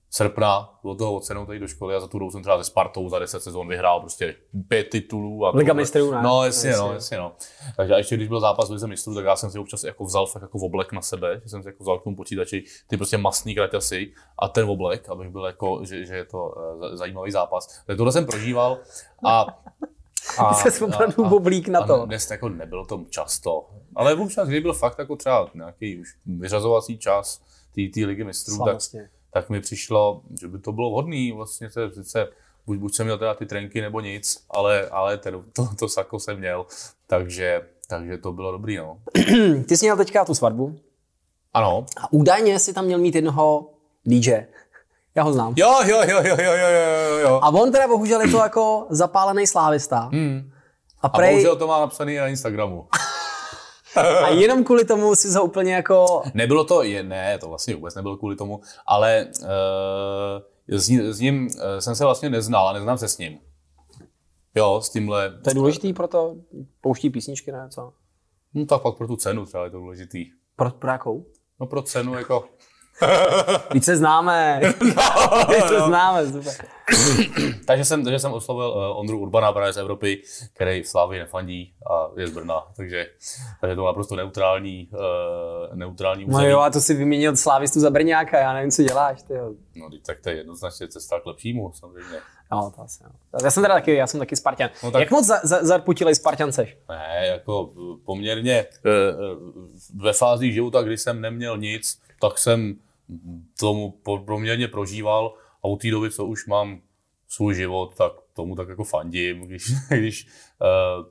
srpna od toho odsednout tady do školy a za tu dobu jsem třeba se Spartou za 10 sezon vyhrál prostě pět titulů. A Liga mistrů, ne? No, jasně, Jasně. no, jasně, no. Takže a ještě když byl zápas v Lize mistrů, tak já jsem si občas jako vzal fakt jako oblek na sebe, že jsem si jako vzal k tomu počítači ty prostě masný kraťasy a ten oblek, abych byl jako, že, že je to uh, zajímavý zápas. Tak tohle jsem prožíval a [laughs] a, jsi opravdu oblík na to. Dnes jako nebylo to často. Ale občas, kdy byl fakt jako třeba nějaký už vyřazovací čas té ligy mistrů, Slavnostně. tak mi přišlo, že by to bylo vhodné. Vlastně to je sice, buď, buď jsem měl teda ty trenky nebo nic, ale, ale ten, to, to sako jsem měl, takže, takže to bylo dobrý. No. [clears throat] Ty jsi měl teďka tu svatbu Ano, a údajně si tam měl mít jednoho DJ. Já ho znám. Jo, jo, jo, jo, jo, jo, jo, jo. A on teda bohužel je to jako zapálený slávista. Hmm. A, A prej, bohužel to má napsaný na Instagramu. [laughs] [laughs] a jenom kvůli tomu si ho úplně jako... Nebylo to, je, ne, to vlastně vůbec nebylo kvůli tomu, ale uh, s, ní- s ním uh, jsem se vlastně neznal a neznám se s ním. Jo, s tímhle. To je důležitý pro to pouští písničky, ne? Co? No tak pak pro tu cenu třeba je to důležitý. Pro, pro jakou? No pro cenu jako... [laughs] Víc se známe. [laughs] Víc se známe, super. [clears throat] Takže jsem, takže jsem oslovil uh, Ondru Urbana právě z Evropy, který v Slávii nefandí a je z Brna, takže, takže to naprosto neutrální, uh, neutrální No území. jo, a to si vyměnil slávistu za Brňáka, já nevím, co děláš, ty. No, tak to je jednoznačně cesta k lepšímu, samozřejmě. No, to asi jo. Já jsem teda taky, já jsem taky Spartan. No No, tak-. Jak moc za, za, zarputilej Spartan seš? Ne, jako eh, poměrně eh, ve fázi života, kdy jsem neměl nic, tak jsem tomu po- poměrně prožíval a od té doby, co už mám svůj život, tak tomu tak jako fandím. Když, [laughs] když, eh,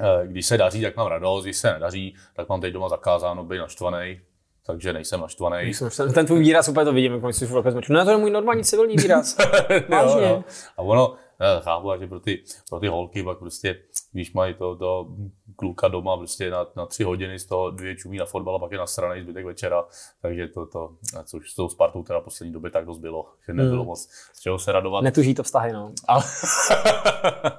eh, když se daří, tak mám radost, když se nedaří, tak mám teď doma zakázáno být naštvaný, takže nejsem naštvaný. Ten, ten tvůj výraz úplně to vidím, jako jsi v roce Ne, to je můj normální civilní výraz. [laughs] Vážně. Jo, jo. A ono, chápu, že pro ty, pro ty holky pak prostě, když mají to, to kluka doma prostě na, na tři hodiny, z toho dvě čumí na fotbal a pak je na straně zbytek večera, takže to, to což s tou Spartou teda poslední době tak dost bylo, že nebylo Hmm. moc z čeho se radovat. Netuží to vztahy, no. Ale, [laughs]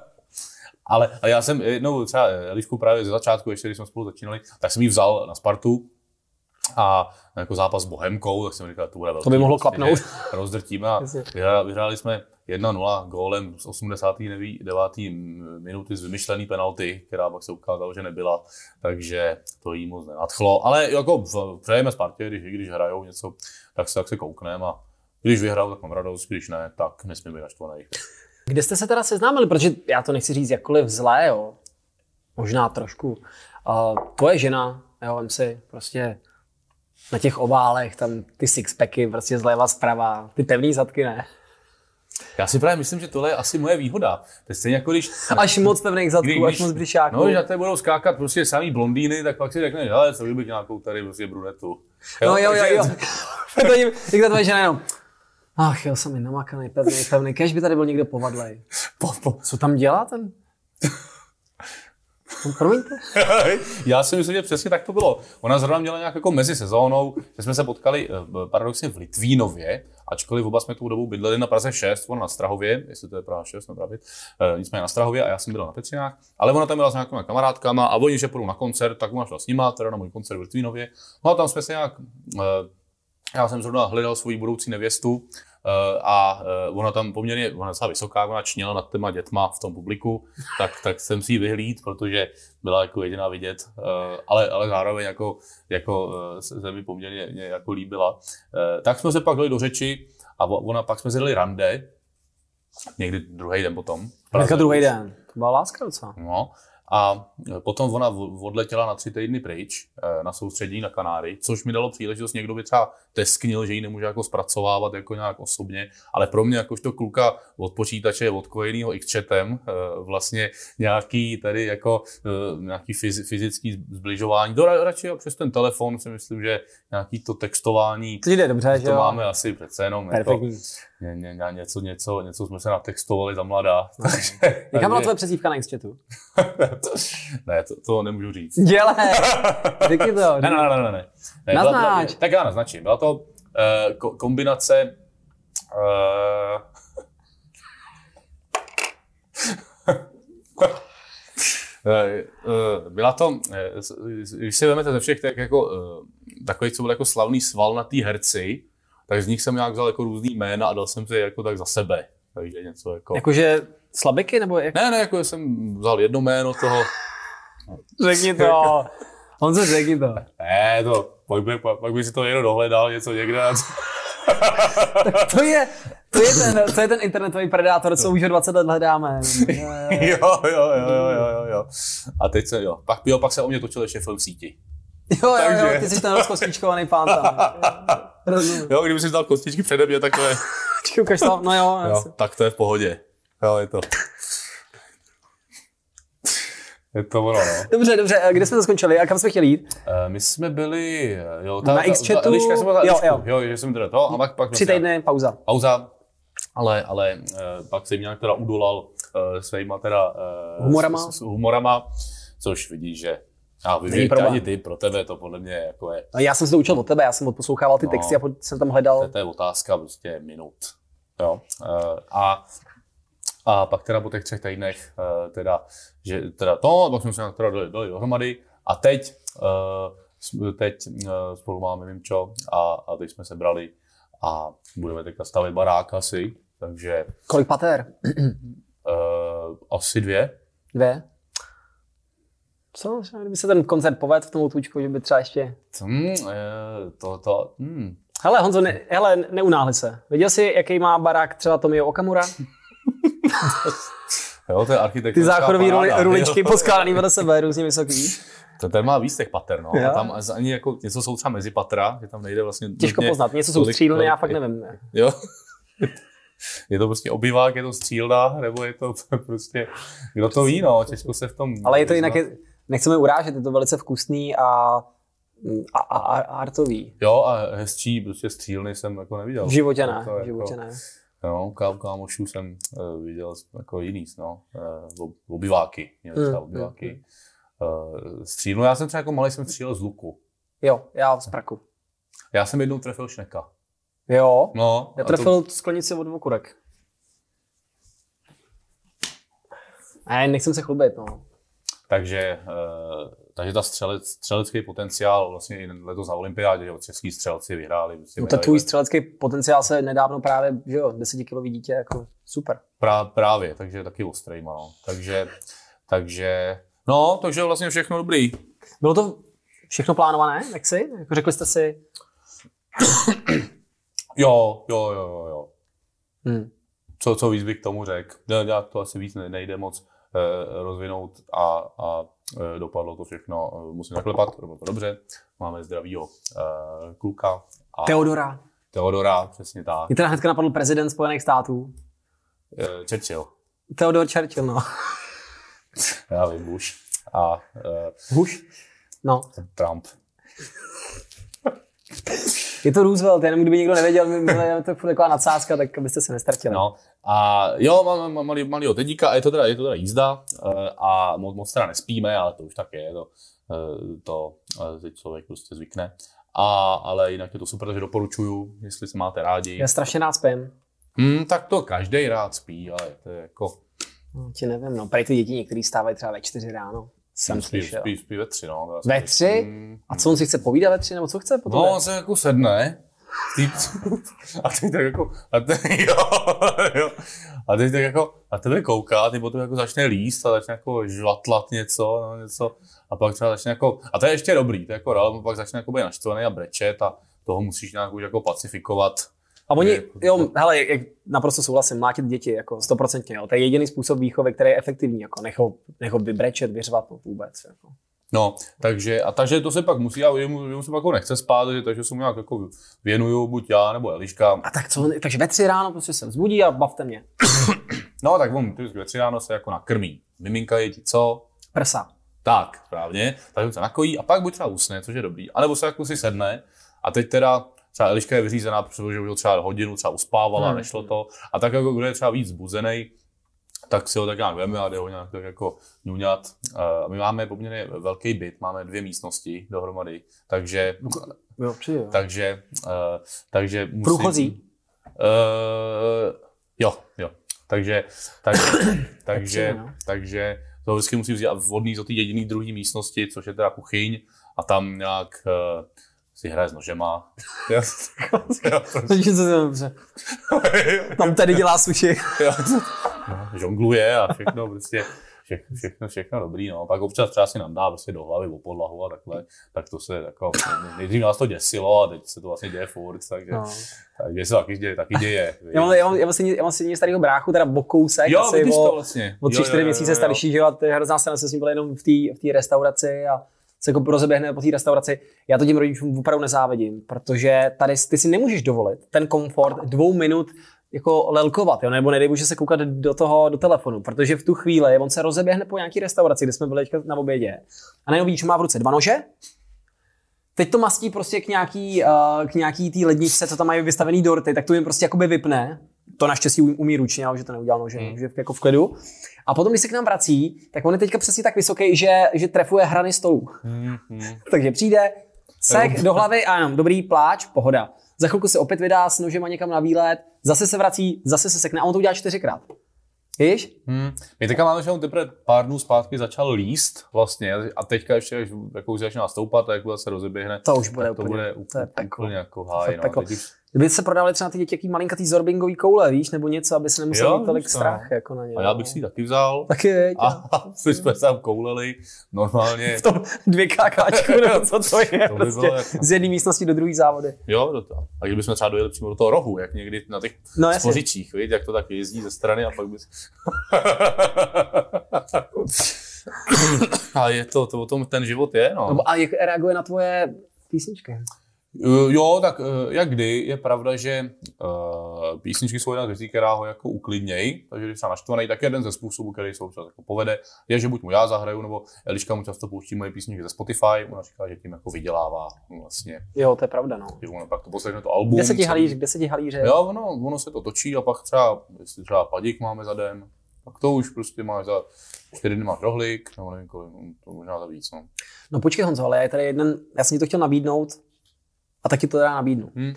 ale, ale já jsem jednou třeba Elišku právě ze začátku, ještě když jsme spolu začínali, tak jsem ji vzal na Spartu a jako zápas s Bohemkou, tak jsem říkal, to bude velký. by mohlo prostě, klapnout. Rozdrtíme a vyhráli, vyhráli jsme 1-0 gólem z 89. minuty z vymyšlený penalty, která pak se ukázalo, že nebyla, takže to jí moc nenadchlo. Ale jako přejeme Spartě, když, když hrajou něco, tak se, tak se koukneme a když vyhrajou, tak mám radost, když ne, tak nesmím být naštvaný. Kde jste se teda seznámili? Protože já to nechci říct jakkoliv zlé, jo. Možná trošku. Uh, tvoje žena, jo, vem si, prostě na těch oválech, tam ty sixpacky, prostě zleva, zprava, ty pevný zadky, ne? Já si právě myslím, že tohle je asi moje výhoda. To je stejně jako když... Až moc pevných zadků, Kdy- až moc břišáků. No, když na té budou skákat prostě samý blondýny, tak pak si řekneš, hele, co kdybych nějakou tady prostě brunetu. No jo, jo, jo. [laughs] to jim, jak tvoje žena jenom, ach jo, jsem namakaný, pevný, pevný, kež by tady byl někdo povadlej. Po, po. Co tam dělá ten? Promiňte. [laughs] Já si myslím, že přesně tak to bylo. Ona zrovna měla nějak jako mezi sezónou, že jsme se potkali eh, paradoxně v Litvínově, ačkoliv oba jsme tu dobu bydleli na Praze 6, ona na Strahově, jestli to je Praha 6, napravit, e, nicméně na Strahově a já jsem byl na Petřinách, ale ona tam byla s nějakými kamarádkama a oni, že půjdou na koncert, tak ona šla s nima, teda na můj koncert v Litvínově. No a tam jsme se nějak, e, já jsem zrovna hledal svoji budoucí nevěstu eh, a eh, ona tam poměrně, ona docela vysoká, ona čněla nad těma dětma v tom publiku, [laughs] tak, tak jsem si ji vyhlíd, protože byla jako jediná vidět, eh, ale, ale zároveň jako, jako eh, se mi poměrně mě jako líbila. Eh, Tak jsme se pak dali do řeči a ona pak jsme si dali rande, někdy druhý den potom. Dneska druhý den. To byla láska docela. No. A potom ona odletěla na tři týdny pryč eh, na soustředění na Kanáry, což mi dalo příležitost, někdo by třeba tesknil, že ji nemůže jako zpracovávat jako nějak osobně, ale pro mě jakožto kluka od počítače odpojeného xchatem eh, vlastně nějaký tady jako nějaký fyz, fyzický zbližování, ra- radši přes ten telefon si myslím, že nějaký to textování, To jde dobře, že to jo? máme asi přece jenom jako, Perfektní. Ně, ně, ně, něco, něco, něco jsme se natextovali za mladá. [laughs] Takže, Jaká byla tvoje přezdívka na Xchatu? [laughs] ne, to, to nemůžu říct. Dělej! [laughs] Řekni to. Ne, ne, ne, ne, ne. ne. Naznač. Byla, tak já naznačím. Byla to uh, ko- kombinace uh, Byla to, když si vezmete ze všech tak jako, takových, co byl jako slavný svalnatý herci, tak z nich jsem nějak vzal jako různý jména a dal jsem si je jako tak za sebe. Takže něco jako... Jakože slabiky, nebo jak? Ne, ne, jako jsem vzal jedno jméno toho, Řekni to. [laughs] On se řekni to. ne, to, pak by, pak, pak by si to někdo dohledal, něco někde. [laughs] To je, to je ten, to je ten internetový predátor, co už ho 20 let hledáme. [laughs] jo, jo, jo, jo, jo, jo, jo. A teď se, jo, pak, jo, pak se o mě točil ještě film v síti. Jo, jo, jo, ty jsi ten rozkostičkovaný pán tam. Rozumím. Jo, kdyby si dal kostičky přede mě, tak to je, [laughs] Počkej, ukaž to. No jo, jo, tak to je v pohodě. Jo, je to. Je to ono, no. Dobře, dobře, kde jsme to skončili a kam jsme chtěli jít? Eh, My jsme byli, eh, jo, Na X-chatu? Eliška jsem byla Jo, jo. jo, že jsem teda to, a pak, pak Tři vlastně- týdny pauza. pauza, ale, ale uh, pak jsem nějak teda udolal uh, svýma teda uh, Humorama? S, s, humorama, což vidíš, že vím, problém. ani ty, pro tebe to podle mě jako je, A Já jsem se to učil od tebe, já jsem odposlouchával ty No. texty a jsem tam hledal. to je otázka prostě minut. Jo? Uh, a, a pak teda po těch třech týdnech, uh, teda, že teda to, pak jsme se teda dali, dali dohromady a teď, jsme- teď spolu máme nevím čo a, a teď jsme se brali a budeme teďka stavět barák asi, takže Kolik pater? asi dvě. Dvě? Co? Kdyby se ten koncert povedl v tom outůčku, že by třeba ještě... Hmm, to, to, hmm. Hele, Honzo, ne, hele, neunáhli se. Viděl jsi, jaký má barák třeba Tomio Okamura? [laughs] Jo, to je architekt. Ty záchodové ruli, ruličky poskládaný vedle sebe, různě vysoký. To ten má víc těch pater, no. Jo. A tam ani jako něco jsou třeba mezi patra, že tam nejde vlastně Těžko nutně poznat. Něco jsou střílny, já fakt nevím. Jo. [laughs] Je to prostě obyvák, je to střílna, nebo je to [laughs] prostě, kdo to ví, no, těžko se v tom... Ale je to jinak, je, nechceme urážet, je to velice vkusný a, a, a, a artový. Jo, a hezčí prostě střílny jsem jako neviděl. V životě ne, To v životě jako, ne. Jo, ká, kámošů jsem uh, viděl jako jiný, no, uh, obyváky, měli třeba Mm, obyváky. Uh, střílnu, já jsem třeba jako malý jsem střílel z luku. Jo, já z praku. Já jsem jednou trefil šneka. Jo, No, já a to- trefil sklenici od okurek. Ne, nechcem se chlubit, no. Takže, uh, takže ta střelec, střelecký potenciál vlastně i letos na olympiádě, že český střelci vyhráli. Prostě no ten tvůj střelecký potenciál se nedávno právě, že jo, desetikilový dítě, jako super. Prá, právě, takže taky ostrejma, no. Takže, takže, no, takže vlastně všechno dobrý. Bylo to všechno plánované, jak si? Jako řekli jste si, Jo, jo, jo, jo, jo. hm, Co, co víc bych k tomu řekl. Nějak to asi víc ne- nejde moc eh, rozvinout a, a eh, dopadlo to všechno. Eh, musím naklepat, bylo to dobře. Máme zdravýho eh, kluka a Teodora. Teodora, přesně tak. Mě teda hnedka napadl prezident Spojených států. Eh, Churchill, Theodor Churchill, no. [laughs] já vím, Bush a eh, Huš. No, Trump. [laughs] je to Roosevelt, jenom kdyby někdo nevěděl, my, my, je to taková nadsázka, tak abyste se nestratili. No a jo, mám, mám malý, malýho tedíka a je to teda, je to teda jízda eh, a moc, moc teda nespíme, ale to už tak je, to, eh, to eh, teď člověk prostě zvykne. A, ale jinak je to super, takže doporučuju, jestli se máte rádi. Já strašně rád spím. Hmm, tak to každý rád spí, ale to je jako... No, ti nevím, no. Prej ty děti některý stávají třeba ve čtyři ráno. Jsem spí, slyšel. spí, spí ve tři, no. Ve tři? Hmm, A co on si chce povídat ve tři, nebo co chce potom? No, on se jako sedne. Ty, [laughs] a teď tak jako, a teď, [laughs] jo, jo, a teď tak jako, a tebe kouká, ty potom jako začne líst a začne jako žvatlat něco, no, něco, a pak třeba začne jako, a to je ještě dobrý, to je jako ale pak začne jako být naštvaný a brečet a toho musíš nějak už jako pacifikovat. A oni, Je- jo, hele, jak, naprosto souhlasím, mlátit děti, jako stoprocentně, jo. To je jediný způsob výchovy, který je efektivní, jako nech ho, nech ho vybrečet, vyřvat, no, vůbec, jako. No, takže, a takže to se pak musí, a jemu, jemu se pak jako nechce spát, takže, takže se mu nějak jako věnuju, buď já nebo Eliška. A tak co, takže ve tři ráno prostě se vzbudí a bavte mě. No, tak on ty ve tři ráno se jako nakrmí. Miminka je ti co? Prsa. Tak, správně. Takže se nakojí a pak buď třeba usne, což je dobrý. A nebo se jako si sedne a teď teda třeba Eliška je vyřízená, protože už třeba hodinu třeba uspávala, Hmm. nešlo to. A tak jako kdo je třeba víc zbuzený, tak si ho tak nějak veme a jde ho nějak tak jako ňuňat. Uh, my máme poměrně velký byt, máme dvě místnosti dohromady, takže, Jo, přijde, jo. takže, uh, takže musím... Průchozí. Uh, jo, jo. Takže, tak, [coughs] takže, no. takže to vždycky musí vzít a odníst do té jediné druhé místnosti, což je teda kuchyň a tam nějak uh, si hraje s nožema. Co [laughs] [laughs] to je dobře. [laughs] Tam tady dělá suši. jo, no, žongluje a všechno prostě všechno, všechno, všechno dobrý, no. Pak občas třeba si nám dá prostě do hlavy o podlahu a takhle, tak to se jako, nejdřív nás to děsilo a teď se to vlastně děje furt, takže, No. takže se taky děje, taky děje. Já mám, já mám, já mám, stejně, já mám stejně starého bráchu, teda bokousek, Jo, asi o, to vlastně. o tři, Jo, čtyři měsíce starší, že jo, a to je hrozná se s ním byl jenom v té v té restauraci a se jako rozeběhne po té restauraci. Já to těm rodičům opravdu nezávidím, protože tady ty si nemůžeš dovolit ten komfort dvou minut jako lelkovat, jo? nebo nedej se koukat do toho, do telefonu, protože v tu chvíli on se rozeběhne po nějaký restauraci, kde jsme byli na obědě a najednou vidíš, má v ruce dva nože, teď to mastí prostě k nějaký, uh, k nějaký tý ledničce, co tam mají vystavený dorty, tak to jim prostě jakoby vypne, to naštěstí umí ručně, ale že to neudělal nože, hmm. že jako v klidu. A potom, když se k nám vrací, tak on je teďka přesně tak vysoký, že, že trefuje hrany stolu. Hmm. [laughs] Takže přijde, sek do hlavy a jenom dobrý pláč, pohoda. Za chvilku se opět vydá s nožema někam na výlet, zase se vrací, zase se sekne a on to udělá čtyřikrát. Víš? Hmm. My teďka máme, že on teprve pár dnů zpátky začal líst vlastně a teďka ještě, až jako už začíná stoupat a jak se rozeběhne, to už bude to úplně, bude to je úplně jako háj. No. už... Kdyby se prodávali třeba ty děti jaký malinkatý zorbingový koule, víš, nebo něco, aby se nemusel mít tolik strach jako na ně. A já bych si ji taky vzal. Taky, je, A [laughs] my jsme tam kouleli normálně. [laughs] V tom dvě kákáčku, nebo co to je, [laughs] to by prostě jako... z jedné místnosti do druhé závody. Jo, do toho. A kdybychom třeba dojeli přímo do toho rohu, jak někdy na těch no, spořičích, víš, jak to tak jezdí ze strany a pak bys... a je to, to o tom ten život je, no. A jak reaguje na tvoje písničky? Uh, jo, tak uh, jak kdy, je pravda, že uh, písničky jsou jedna z věcí, která ho jako uklidněj, takže když se naštvaný, tak jeden ze způsobů, který se občas jako povede, je, že buď mu já zahraju, nebo Eliška mu často pouští moje písničky ze Spotify, ona říká, že tím jako vydělává vlastně. Jo, to je pravda, no. Že ono pak to poslechne to album. Kde se ti halí, kde se ti halí, že? Jo, ono, ono se to točí a pak třeba, jestli třeba padík máme za den, tak to už prostě máš za čtyři dny máš rohlík, nebo nevím kolik, no, to možná za víc, no. No počkej Honzo, ale já tady jeden, já jsem ti to chtěl nabídnout, a taky to teda nabídnu. Hmm.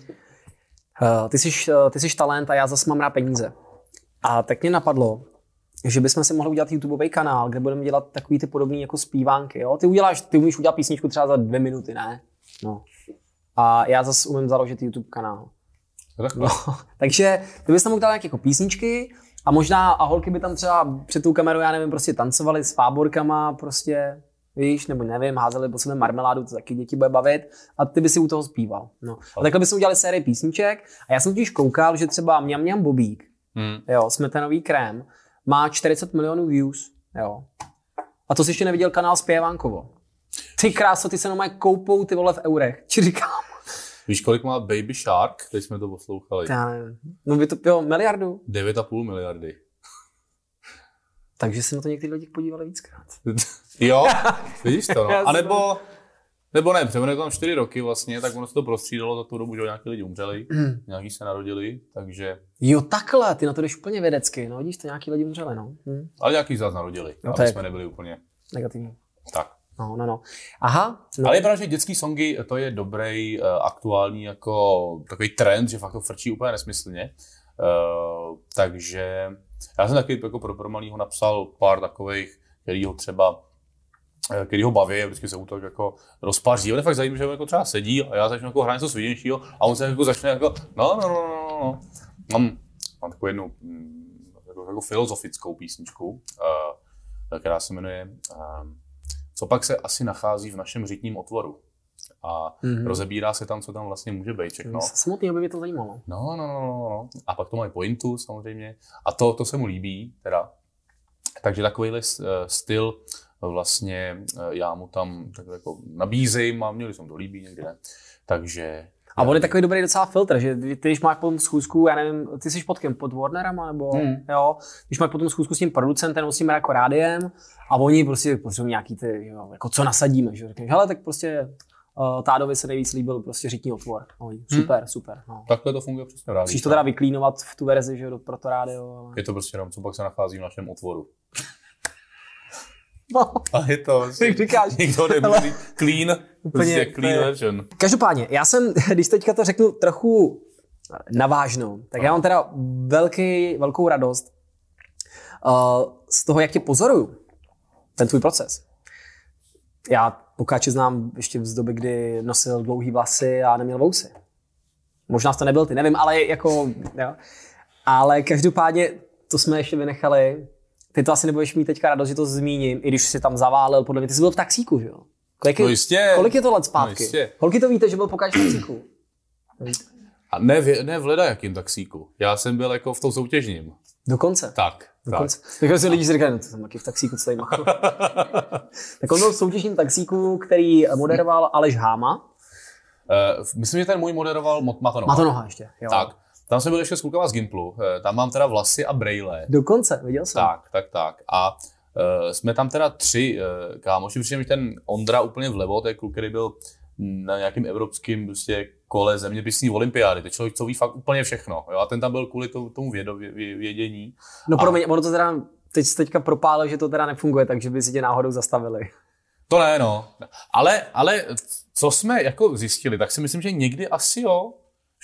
Uh, ty, jsi, uh, ty jsi talent a já zase mám rád peníze. A tak mě napadlo, že bychom si mohli udělat YouTubeový kanál, kde budeme dělat takový ty podobné jako zpívánky. Jo? Ty uděláš, ty umíš udělat písničku třeba za dvě minuty, ne? No. A já zase umím založit YouTube kanál. No, [laughs] takže ty bys tam mohl dát jako písničky a možná a holky by tam třeba před tou kamerou, já nevím, prostě tancovali s fáborkama, prostě víš, nebo nevím, házeli po sebe marmeládu, to taky děti bude bavit a ty by si u toho zpíval. No. A takhle bychom udělali sérii písniček a já jsem totiž koukal, že třeba Mňam Mňam Bobík, hmm. jo, smetanový krém, má 40 milionů views, jo. A to jsi ještě neviděl kanál Zpěvánkovo. Ty kráso, ty se normálně koupou ty vole v eurech. Či říkám. Víš, kolik má Baby Shark? Teď jsme to poslouchali. Já nevím. No by to, jo, miliardu. 9,5 miliardy. Takže se na to někteří lidi podívali víckrát. [laughs] jo, [laughs] vidíš to, no. A nebo, nebo ne, protože tam čtyři roky vlastně, tak ono se to prostřídalo za tu dobu, že nějaký lidi umřeli, [clears throat] nějaký se narodili, takže... Jo, takhle, ty na to jdeš úplně vědecky, no vidíš, to nějaký lidi umřeli, no. Hm. Ale nějaký z nás narodili, no, aby jsme nebyli úplně... Negativní. Tak. No, no, no. Aha. No. Ale je pravda, že dětský songy, to je dobrý, uh, aktuální jako takový trend, že fakt to frčí úplně nesmyslně. Uh, takže já jsem taky jako pro, pro malýho napsal pár takových, který ho třeba eh, který ho baví a vždycky se to jako rozpaří. On je fakt zajímavý, že on jako třeba sedí a já začnu jako hrát něco svidějšího a on se jako začne jako, no, no, no, no, no. Mám, mám takovou jednu jako, jako filozofickou písničku, uh, která se jmenuje uh, Co pak se asi nachází v našem řitním otvoru a mm-hmm. rozebírá se tam, co tam vlastně může být všechno. Samotný by mě to zajímalo. No, no, no, no, no. A pak to mají pointu samozřejmě. A to, to se mu líbí, teda. Takže takovýhle uh, styl vlastně uh, já mu tam tak jako nabízím a měli jsem to líbí někde. Takže a on je takový dobrý docela filtr, že ty, když máš potom schůzku, já nevím, ty jsi pod kým, pod Warnerama, nebo hmm. jo, když máš potom schůzku s tím producentem nebo s tím jako rádiem a oni prostě potřebují nějaký ty, jo, jako co nasadíme, že řekneš, hele, tak prostě uh, Tádovi se nejvíc líbil prostě řitní otvor. No, super, hmm. super. No. Takhle to funguje přesně rádi. Musíš to teda vyklínovat v tu verzi, že pro to rádio. Ale... Je to prostě jenom, co pak se nachází v našem otvoru. No. A je to, [laughs] vlastně, říkáš, nikdo říct [laughs] clean, úplně prostě clean version. Každopádně, já jsem, [laughs] když teďka to řeknu trochu navážnou, tak já mám teda velký, velkou radost uh, z toho, jak tě pozoruju, ten tvůj proces. Já Lukáče znám ještě z doby, kdy nosil dlouhý vlasy a neměl vousy. Možná to nebyl ty, nevím, ale jako, jo. Ale každopádně to jsme ještě vynechali. Ty to asi nebudeš mít teďka radost, že to zmíním, i když jsi tam zaválel, podle mě ty jsi byl v taxíku, že jo? Kolik je, no jistě. Kolik je to let zpátky? No jistě. Kolik to víte, že byl pokaž v taxíku? A ne, v, ne v jakým taxíku. Já jsem byl jako v tom soutěžním. Dokonce? Tak. Dokonce. Tak. Tak si lidi říkají, no to jsem taky v taxíku, co tady machl. tak on byl v soutěžním taxíku, který moderoval Aleš Háma. Uh, myslím, že ten můj moderoval Matonoha. Matonoha ještě, jo. Tak. Tam jsme byli ještě s klukama z Gimplu, eh, tam mám teda vlasy a brejle. Dokonce, viděl jsem. Tak, tak, tak. A uh, jsme tam teda tři uh, kámoši, přičemž ten Ondra úplně vlevo, to je kluk, který byl na nějakým evropským prostě kole zeměpisní olympiády. To člověk, co ví fakt úplně všechno. Jo? A ten tam byl kvůli tomu, tomu vědo, vě, vědění. No pro mě, ono to teda teď teďka propálil, že to teda nefunguje, takže by si tě náhodou zastavili. To ne, no. Ale, ale co jsme jako zjistili, tak si myslím, že někdy asi jo.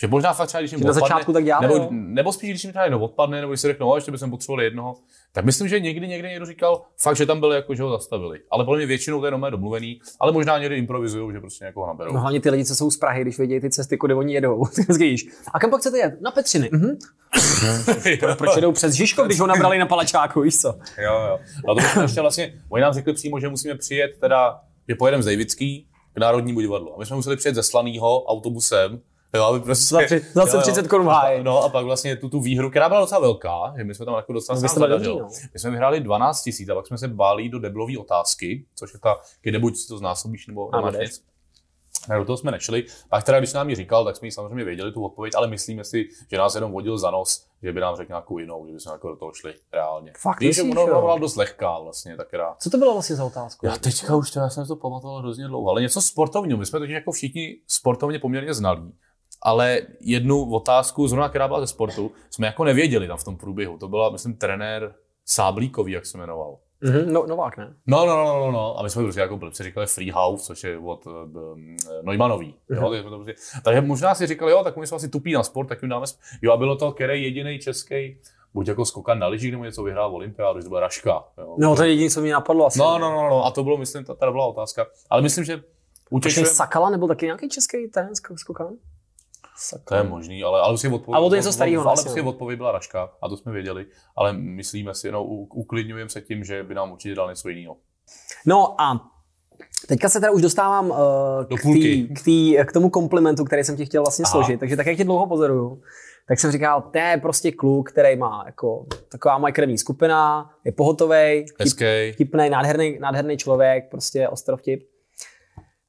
Že možná fakt třeba, když jim na začátku tak dělali, nebo, nebo, spíš, když jim třeba jedno odpadne, nebo když si řeknou, no, ještě bychom potřebovali jednoho, tak myslím, že někdy někdy někdo říkal, fakt, že tam byli, jako, že ho zastavili. Ale podle mě většinou to je jenom domluvený, ale možná někdy improvizují, že prostě někoho naberou. No hlavně ty lidi, co jsou z Prahy, když vědějí ty cesty, kudy oni jedou. [laughs] A kam pak chcete jet? Na Petřiny. Mhm. [laughs] Proč jedou přes Žižko, když ho nabrali na palačáku, víš co? Jo, jo. A to ještě vlastně, oni nám řekli přímo, že musíme přijet teda, že pojedeme z Dejvický k Národnímu divadlu. A my jsme museli přijet ze Slanýho autobusem, Jo, aby prostě, za, tři, za 30 korun háj. No a pak vlastně tu, tu výhru, která byla docela velká, že my jsme tam jako dostali no, zadařil. No. My jsme vyhráli 12 tisíc a pak jsme se báli do deblové otázky, což je ta, kde buď to znásobíš nebo nemáš nic. Ne, do toho jsme nešli. Pak teda, když nám ji říkal, tak jsme ji samozřejmě věděli tu odpověď, ale myslíme si, že nás jenom vodil za nos, že by nám řekl nějakou jinou, že bychom jako do toho šli reálně. Fakt, Víš, že ono bylo dost lehká vlastně, tak rád. Co to bylo vlastně za otázku? Já teďka už teda jsem to pamatoval hrozně dlouho, ale něco sportovního. My jsme totiž jako všichni sportovně poměrně znalí ale jednu otázku, zrovna která byla ze sportu, jsme jako nevěděli tam v tom průběhu. To byla, myslím, trenér Sáblíkový, jak se jmenoval. Mm-hmm, no, Novák, ne? No, no, no, no, no. A my jsme prostě jako blbci říkali Freehouse, což je od uh, Neumannový. Mm-hmm. Jo, prostě... Takže možná si říkali, jo, tak my jsme asi tupí na sport, tak jim dáme... Jo, a bylo to, který jediný český buď jako skokan na lyžích, nebo něco vyhrál v olympiádu, to byla Raška. Jo. No, to je jediné, co mi napadlo asi. No, no, no, no, a to bylo, myslím, ta, ta byla otázka. Ale myslím, že Utěšujem... Sakala nebo taky nějaký český ten skokan? Sakra. To je možný, ale, ale si odpověď, a o to něco starého. Ale si odpověď byla Raška a to jsme věděli, ale myslíme si, no, uklidňujeme se tím, že by nám určitě dal něco jiného. No a Teďka se teda už dostávám uh, k, tý, k, tý, k tomu komplimentu, který jsem ti chtěl vlastně Aha. složit. Takže tak, jak tě dlouho pozoruju, tak jsem říkal, to je prostě kluk, který má jako taková moje krevní skupina, je pohotový, vtipný, nádherný, nádherný člověk, prostě ostrov tip.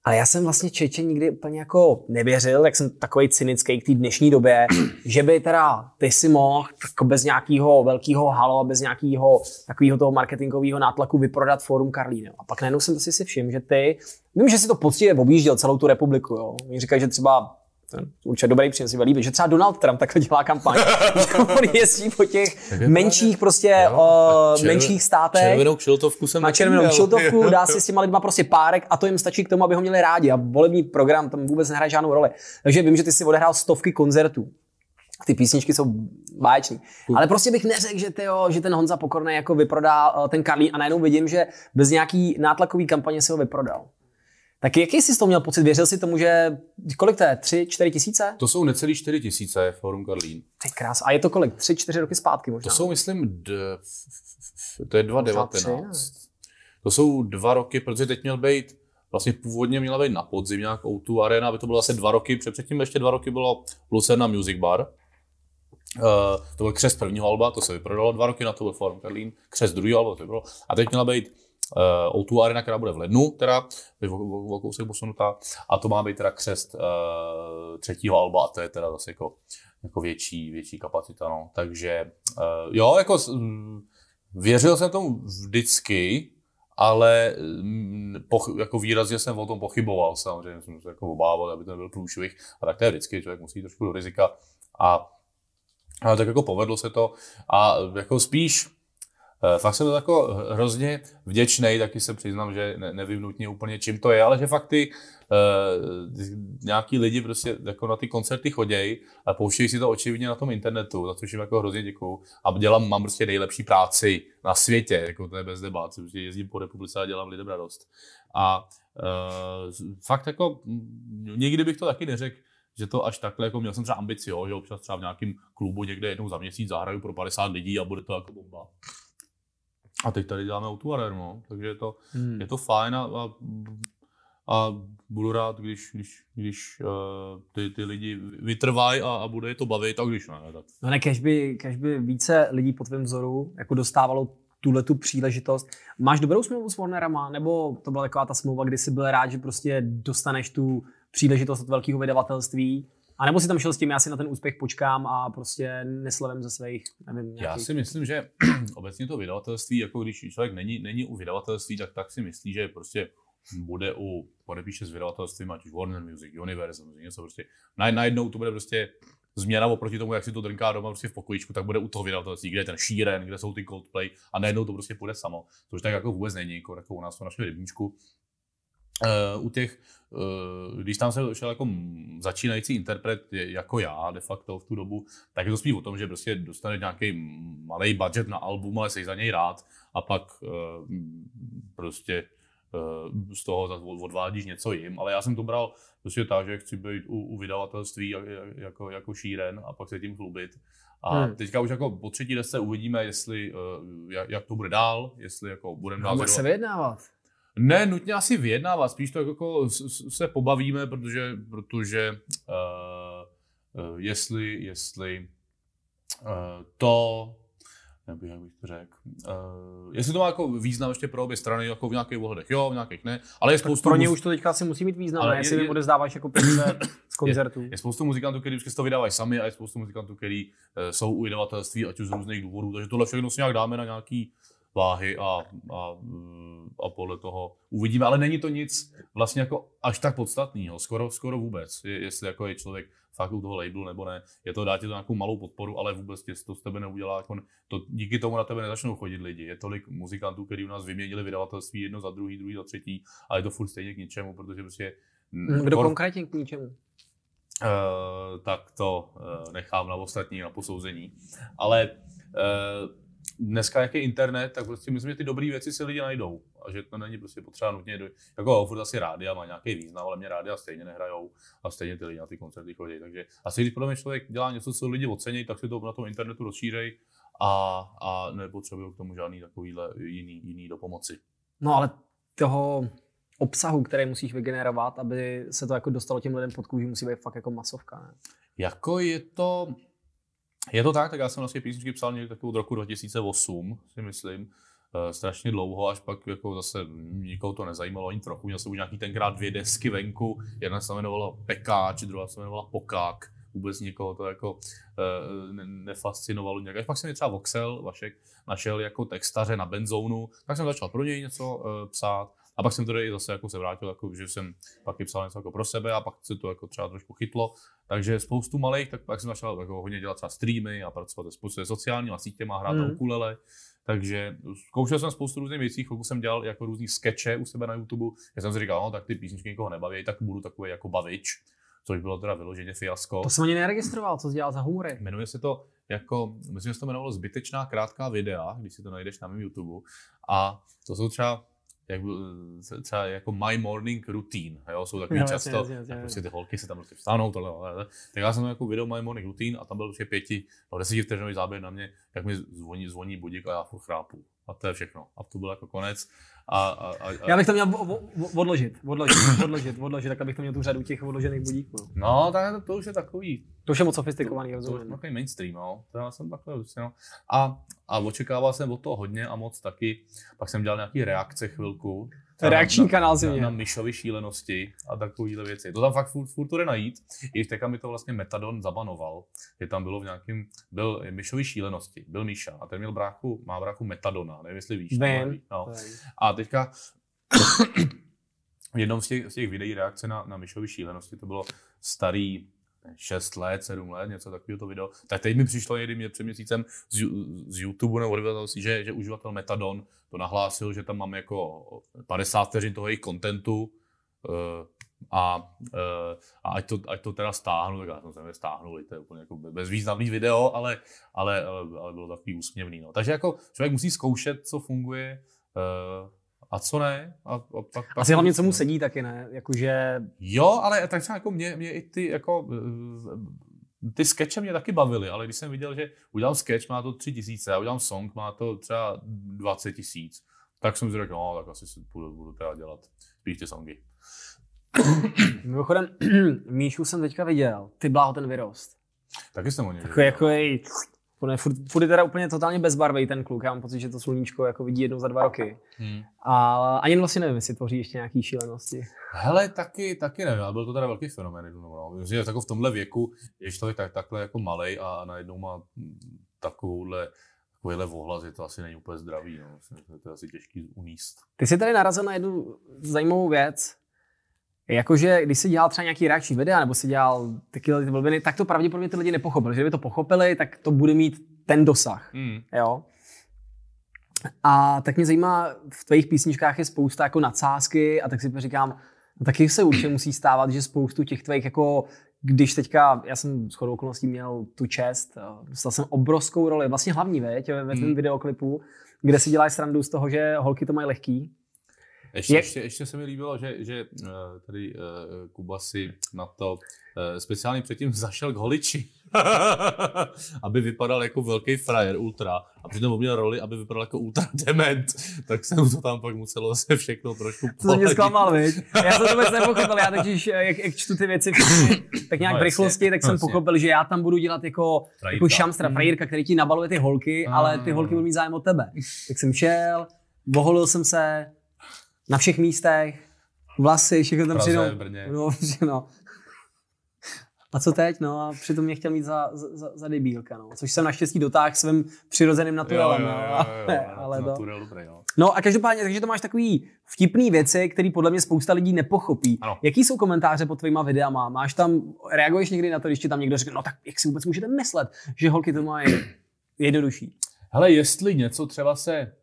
Ale já jsem vlastně Čeče nikdy úplně jako nevěřil, jak jsem takový cynický k té dnešní době, [clears throat] že by teda ty si mohl jako bez nějakého velkého halo, bez nějakého takového toho marketingového nátlaku vyprodat Forum Karlín. A pak najednou jsem si všiml, že ty, vím, že si to poctivě objížděl celou tu republiku. Jo. Oni říkají, že třeba ten určitě dobrý příjem si líbí, že třeba Donald Trump takhle dělá kampaň. [laughs] on jezdí po těch menších prostě jo, červ, menších státech. Červenou kšiltovku jsem Má červenou kšiltovku, [laughs] dá si s těma lidma prostě párek a to jim stačí k tomu, aby ho měli rádi. A volební program tam vůbec nehraje žádnou roli. Takže vím, že ty si odehrál stovky koncertů. Ty písničky jsou báječný. Ale prostě bych neřekl, že, tyjo, že ten Honza Pokorný jako vyprodá eh, ten Karlín a najednou vidím, že bez nějaký nátlakový kampaně se ho vyprodal. Tak jaký jsi to měl pocit? Věřil jsi tomu, že kolik to je? Tři, čtyři tisíce? To jsou necelý čtyři tisíce Forum Karlín. Ty krás. A je to kolik? Tři, čtyři roky zpátky možná? To jsou, myslím, d... to je 2019. To jsou dva roky, protože teď měl být, vlastně původně měla být na podzim nějak O2 Arena, aby to bylo asi dva roky, předtím ještě dva roky bylo Lucerna Music Bar. Uh, to byl křes prvního alba, to se vyprodalo, dva roky na to byl Forum Karlín, křes druhého alba, to bylo. A teď měla být O2 Arena, která bude v lednu, teda, je o, kousek posunutá, a to má být teda křest uh, třetího alba, a to je teda zase jako, jako větší, větší kapacita, no. Takže uh, jo, jako věřil jsem tomu vždycky, ale poch, jako výrazně jsem o tom pochyboval samozřejmě, jsem se jako obával, aby to nebyl průšvih, a tak to je vždycky, člověk musí trošku do rizika a, a tak jako povedlo se to a jako spíš Eh, fakt jsem to jako hrozně vděčný, taky se přiznám, že ne, nevím nutně úplně čím to je, ale že fakt ty uh, nějaký lidi prostě jako na ty koncerty chodějí a pouštějí si to očividně na tom internetu, za což jim jako hrozně děkuju. A dělám, mám prostě nejlepší práci na světě, jako to je bez debat, prostě jezdím po republice a dělám lidem radost. A uh, fakt jako nikdy bych to taky neřekl, že to až takhle, jako měl jsem třeba ambici, jo, že občas třeba v nějakém klubu někde jednou za měsíc zahraju pro 50 lidí a bude to jako bomba. A teď tady děláme Autuarer, no. takže je to, hmm. je to fajn a, a, a budu rád, když, když, když uh, ty, ty lidi vytrvají a, a bude je to bavit, a když ne. Tak. No ne, kež by, kež by více lidí po tvém vzoru jako dostávalo tuhle tu příležitost. Máš dobrou smlouvu s Warnerama, nebo to byla taková ta smlouva, kdy jsi byl rád, že prostě dostaneš tu příležitost od velkého vydavatelství, A nebo si tam šel s tím, já si na ten úspěch počkám a prostě neslavím ze svých, nevím, Já si myslím, že [clears throat] obecně to vydavatelství, jako když člověk není, není u vydavatelství, tak, tak si myslí, že prostě bude u, podepíše s vydavatelstvím, ať už Warner Music, Universal, něco prostě. Najednou to bude prostě změna oproti tomu, jak si to drnká doma prostě v pokojičku, tak bude u toho vydavatelství, kde je ten šíren, kde jsou ty Coldplay a najednou to prostě půjde samo. Což tak jako vůbec není, jako, jako u nás to našli rybníčku. Uh, u těch, uh, když tam se šel jako začínající interpret jako já de facto v tu dobu, tak je to spíš o tom, že prostě dostane nějaký malý budget na album, ale jsi za něj rád a pak uh, prostě z toho odvádíš něco jim, ale já jsem to bral prostě tak, že chci být u, u vydavatelství jako, jako šíren a pak se tím chlubit. A hmm. teďka už jako po třetí desce uvidíme, jestli, jak, jak to bude dál, jestli jako budeme dál... se vyjednávat. Ne, nutně asi vyjednávat, spíš to jako se pobavíme, protože, protože uh, jestli, jestli uh, to nebo jak bych to řekl. Uh, jestli to má jako význam ještě pro obě strany, jako v nějakých ohledech jo, v nějakých ne, ale je spoustu... Pro ně už to teďka asi musí mít význam, ale jestli je, mi zdávat jako peníze [coughs] z koncertů. Je, je, spoustu muzikantů, kteří už to vydávají sami a je spoustu muzikantů, kteří uh, jsou u vydavatelství, ať už z různých důvodů, takže tohle všechno si nějak dáme na nějaký váhy a, a, a podle toho uvidíme. Ale není to nic vlastně jako až tak podstatného, skoro, skoro vůbec, je, jestli jako je člověk fakt u toho labelu nebo ne. Je to dát ti to nějakou malou podporu, ale vůbec tě to z tebe neudělá. Jako to, díky tomu na tebe nezačnou chodit lidi. Je tolik muzikantů, kteří u nás vyměnili vydavatelství jedno za druhý, druhý za třetí, ale je to furt stejně k ničemu, protože prostě... Kdo por... konkrétně k ničemu? Uh, tak to uh, nechám na ostatní, na posouzení. Ale uh, dneska, jak je internet, tak prostě myslím, že ty dobré věci si lidi najdou. A že to není prostě potřeba nutně, do, jako furt asi rádia má nějaký význam, ale mě rádia stejně nehrajou a stejně ty lidi na ty koncerty chodí. Takže asi když podle mě člověk dělá něco, co lidi ocení, tak si to na tom internetu rozšířej a, a nepotřebují k tomu žádný takovýhle jiný, jiný do pomoci. No ale toho obsahu, který musíš vygenerovat, aby se to jako dostalo těm lidem pod kůži, musí být fakt jako masovka. Ne? Jako je to, je to tak, tak já jsem vlastně písničky psal někdy od roku 2008, si myslím. Uh, strašně dlouho, až pak jako zase nikoho to nezajímalo ani trochu. Měl jsem nějaký tenkrát dvě desky venku, jedna se jmenovala Pekáč, druhá se jmenovala Pokák. Vůbec nikoho to jako ne, nefascinovalo nějak. Až pak jsem třeba Voxel, Vašek, našel jako textaře na benzónu, tak jsem začal pro něj něco uh, psát. A pak jsem tady zase jako se vrátil, jako, že jsem pak i psal něco jako pro sebe a pak se to jako třeba trošku chytlo. Takže spoustu malých, tak pak jsem začal jako hodně dělat třeba streamy a pracovat se sociálními sítěma, hrát mm. na ukulele. Takže zkoušel jsem spoustu různých věcí, chvilku jsem dělal jako různý skeče u sebe na YouTube. Já jsem si říkal, no tak ty písničky nikoho nebaví, tak budu takový jako bavič, což bylo teda vyloženě fiasko. To jsem ani neregistroval, co jsi dělal za humory. Jmenuje se to jako, myslím, že se to jmenovalo zbytečná krátká videa, když si to najdeš na mém YouTube. A to jsou třeba jak, třeba jako my morning routine, jo, jsou takový [laughs] no, často, jasně, jasně, prostě ty holky se tam prostě vstanou, tohle, tohle, tak já jsem jako video my morning routine a tam byl prostě pěti, no deseti vteřinový záběr na mě, jak mi zvoní, zvoní budík a já furt chrápu. A to je všechno. A to byl jako konec. A, a, a, Já bych to měl odložit, odložit, odložit, odložit, tak abych to měl tu řadu těch odložených budíků. No, tak to, to už je takový. To už je moc sofistikovaný, to, rozumím. To už je takový mainstream, no. To já jsem takhle, no. A, a očekával jsem od toho hodně a moc taky. Pak jsem dělal nějaký reakce chvilku. Reakční kanál si na, na myšovy šílenosti a takovéhle věci. To tam fakt furt, furt to jde najít. I teďka mi to vlastně Metadon zabanoval, že tam bylo v nějakém, byl myšovy šílenosti, byl Míša a ten měl bráchu, má bráchu Metadona, nevím, jestli víš. Vím. No. A teďka v jednom z těch, z těch videí reakce na, na myšovy šílenosti, to bylo starý 6 let, 7 let, něco takového to video. Tak teď mi přišlo někdy mě před měsícem z, z YouTube nebo že, že uživatel Metadon to nahlásil, že tam mám jako 50 vteřin toho jejich kontentu uh, a, uh, a ať, to, ať to teda stáhnu, tak já jsem se stáhnul, to je úplně jako bezvýznamný video, ale, ale, ale, ale bylo takový úsměvný. No. Takže jako člověk musí zkoušet, co funguje, uh, a co ne. A, a pak, pak Asi hlavně, co mu sedí taky, ne? Jakože... Jo, ale tak třeba jako mě, mě i ty jako eh, ty skeče mě taky bavily, ale když jsem viděl, že udělám sketch, má to tři tisíce, a udělám song, má to třeba 20 tisíc, tak jsem si řekl, no, tak asi si budu, budu teda dělat spíš ty songy. [coughs] Mimochodem, [clears throat] Míšu jsem teďka viděl, ty bláho ten vyrost. Taky jsem o něj Takový jako jej, Furt, furt, furt je teda úplně totálně bezbarvý ten kluk. Já mám pocit, že to sluníčko jako vidí jednou za dva roky. Hmm. A ani vlastně nevím, jestli tvoří ještě nějaký šílenosti. Hele, taky, taky nevím, ale byl to teda velký fenomén. No. Že jako v tomhle věku je člověk tak, takhle jako malej a najednou má takovouhle takovýhle vohlas, je to asi není úplně zdravý, no. to je asi těžký uníst. Ty jsi tady narazil na jednu zajímavou věc, Jakože, když si dělal třeba nějaký reakční videa, nebo si dělal taky ty blbiny, tak to pravděpodobně ty lidi nepochopili. Že kdyby to pochopili, tak to bude mít ten dosah. Mm. Jo? A tak mě zajímá, v tvých písničkách je spousta jako nadsázky a tak si říkám, no taky se určitě musí stávat, že spoustu těch tvých jako když teďka, já jsem s chodou okolností měl tu čest, dostal jsem obrovskou roli, vlastně hlavní, veď, ve tom mm. videoklipu, kde si děláš srandu z toho, že holky to mají lehký, ještě, ještě, ještě se mi líbilo, že, že eh, tady uh, Kuba si na to uh, speciálně předtím [laughs] zašel k holiči, [laughs] aby vypadal jako velký frajer, ultra, a přitom měl roli, aby vypadal jako ultra [laughs] dement, tak se mu to tam pak muselo se všechno trošku To mě zklamal, viď? Já jsem to vůbec nepochopil, já totiž, jak, jak čtu ty věci tak nějak no, v rychlosti, tak jsem jasně. pochopil, že já tam budu dělat jako, jako šamstra, mm. frajírka, který ti nabaluje ty holky, mm. ale ty holky budou mít zájem o tebe. Tak jsem šel, voholil jsem se, na všech místech, vlasy, všechno tam přijdou. No, no. A co teď? No a přitom mě chtěl mít za, za, za debílka, no. Což jsem naštěstí dotáhl svým přirozeným naturelem. Jo, jo, jo, jo, jo, ale to... dobrý, jo. No a každopádně, takže to máš takový vtipný věci, které podle mě spousta lidí nepochopí. Ano. Jaký jsou komentáře pod tvýma videama? Máš tam, reaguješ někdy na to, když ti tam někdo řekne, no tak jak si vůbec můžete myslet, že holky to mají jednodušší? Hele, jestli něco třeba se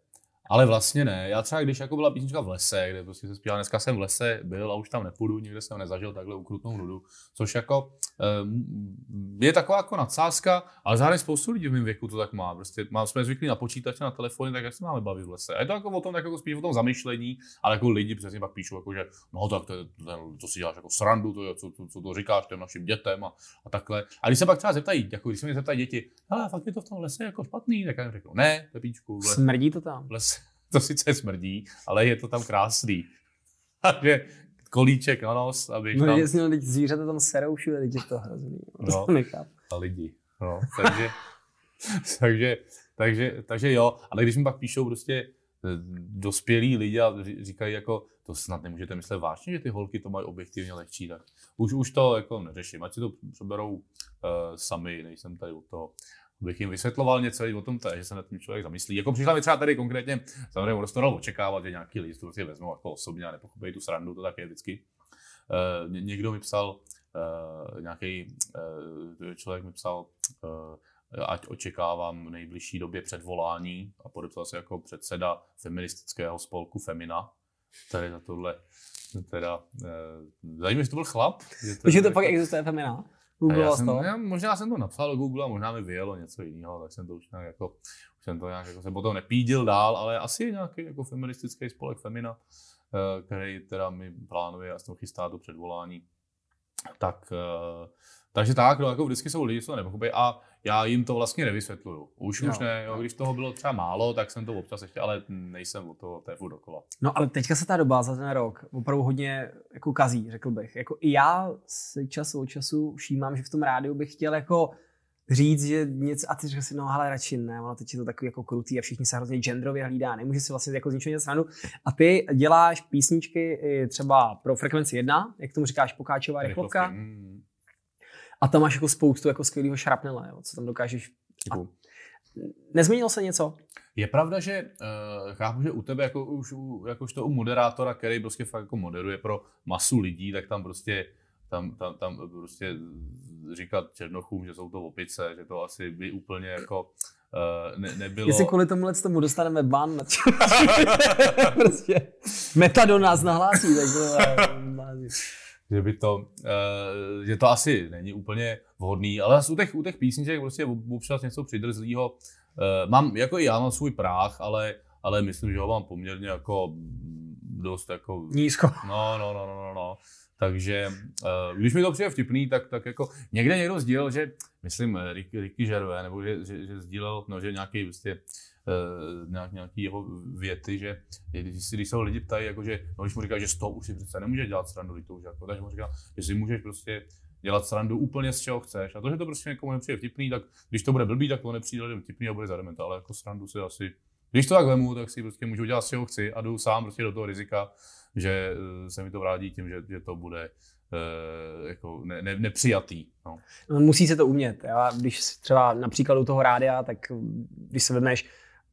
ale vlastně ne. Já třeba, když jako byla písnička v lese, kde prostě se zpíval, dneska jsem v lese byl a už tam nepůjdu, nikde jsem nezažil takhle ukrutnou nudu, což jako je taková jako nadsázka, ale zároveň spoustu lidí v mém věku to tak má. Prostě má, jsme zvyklí na počítače, na telefony, tak jak se máme bavit v lese. A je to jako o tom, jako spíš o tom zamyšlení, ale jako lidi přesně pak píšou, jako, že no tak to, to, to si děláš jako srandu, to, co, co, co, to říkáš těm našim dětem a, a takhle. A když se pak třeba zeptají, jako když se mě zeptají děti, ale fakt je to v tom lese jako špatný, tak já jim řeknu, ne, Pepíčku. Smrdí to tam. Les, [laughs] to sice smrdí, ale je to tam krásný. [laughs] Takže kolíček na nos, aby no, tam... jasně, no, teď zvířata tam serou všude, teď je to hrozný. No, a lidi. No, takže, [laughs] takže, takže, takže jo, ale když mi pak píšou prostě eh, dospělí lidi a říkají jako, to snad nemůžete myslet vážně, že ty holky to mají objektivně lehčí, tak už, už to jako neřeším, ať si to přeberou uh, sami, nejsem tady u toho bych jim vysvětloval něco o tom, že se nad tím člověk zamyslí. Jako přišla mi třeba tady konkrétně, samozřejmě ono to očekávat, že nějaký lidi to prostě vezmou jako osobně a nepochopí tu srandu, to tak je vždycky. Uh, někdo mi psal, uh, nějaký uh, člověk mi psal, ať očekávám v nejbližší době předvolání a podepsal se jako předseda feministického spolku Femina. Tady za tohle teda, zajímavé, že to byl chlap. Že to, že to pak existuje Femina? Google já jsem, já, možná jsem to napsal do Google a možná mi vyjelo něco jiného, tak jsem to už nějak jako, už jsem to nějak jako se potom nepídil dál, ale asi je nějaký jako feministický spolek Femina, eh, který teda mi plánuje a s chystá do předvolání. Tak, eh, takže tak, no, jako vždycky jsou lidi, co to nepochopí a já jim to vlastně nevysvětluju. Už, no. už ne, jo, když toho bylo třeba málo, tak jsem to občas ještě, ale nejsem o toho té furt dokola. No ale teďka se ta doba za ten rok opravdu hodně jako kazí, řekl bych. Jako i já se čas od času všímám, že v tom rádiu bych chtěl jako říct, že něco, a ty řekl si, no ale radši ne, ono teď je to takový jako krutý a všichni se hrozně genderově hlídá, nemůže si vlastně jako z ničeho stranu. A ty děláš písničky třeba pro frekvenci 1, jak tomu říkáš, pokáčová rychlovka. Mm. A tam máš jako spoustu jako skvělého šrapnele, jo, co tam dokážeš. A nezměnilo se něco? Je pravda, že uh, chápu, že u tebe, jako už u, jakož to u moderátora, který prostě fakt jako moderuje pro masu lidí, tak tam prostě tam, tam, tam prostě říkat černochům, že jsou to opice, že to asi by úplně jako uh, ne, nebylo... Jestli kvůli tomu tomu dostaneme ban, [laughs] prostě do nás nahlásí, tak to [laughs] že by to, uh, že to asi není úplně vhodný, ale u těch, u těch písniček prostě občas něco přidrzlýho. Uh, mám, jako i já mám svůj práh, ale, ale myslím, že ho mám poměrně jako dost jako... Nízko. No, no, no, no, no, no. Takže uh, když mi to přijde vtipný, tak, tak jako někde někdo sdílel, že, myslím, Ricky, Ricky Gervais, nebo že, že, že sdílel, no, že nějaký prostě nějak, nějaký jeho věty, že když, když se ho lidi ptají, jako že, no, když mu říká, že z toho už si přece nemůže dělat srandu, to už jako, takže mu říká, že si můžeš prostě dělat srandu úplně z čeho chceš. A to, že to prostě někomu nepřijde vtipný, tak když to bude blbý, tak to nepřijde lidem vtipný a bude za dementa, ale jako srandu si asi když to tak vemu, tak si prostě můžu dělat, čeho chci a jdu sám prostě do toho rizika, že eh, se mi to vrátí tím, že, že to bude uh, jako ne, ne, nepřijatý. No. Musí se to umět. Já, když třeba například u toho rádia, tak když se vezmeš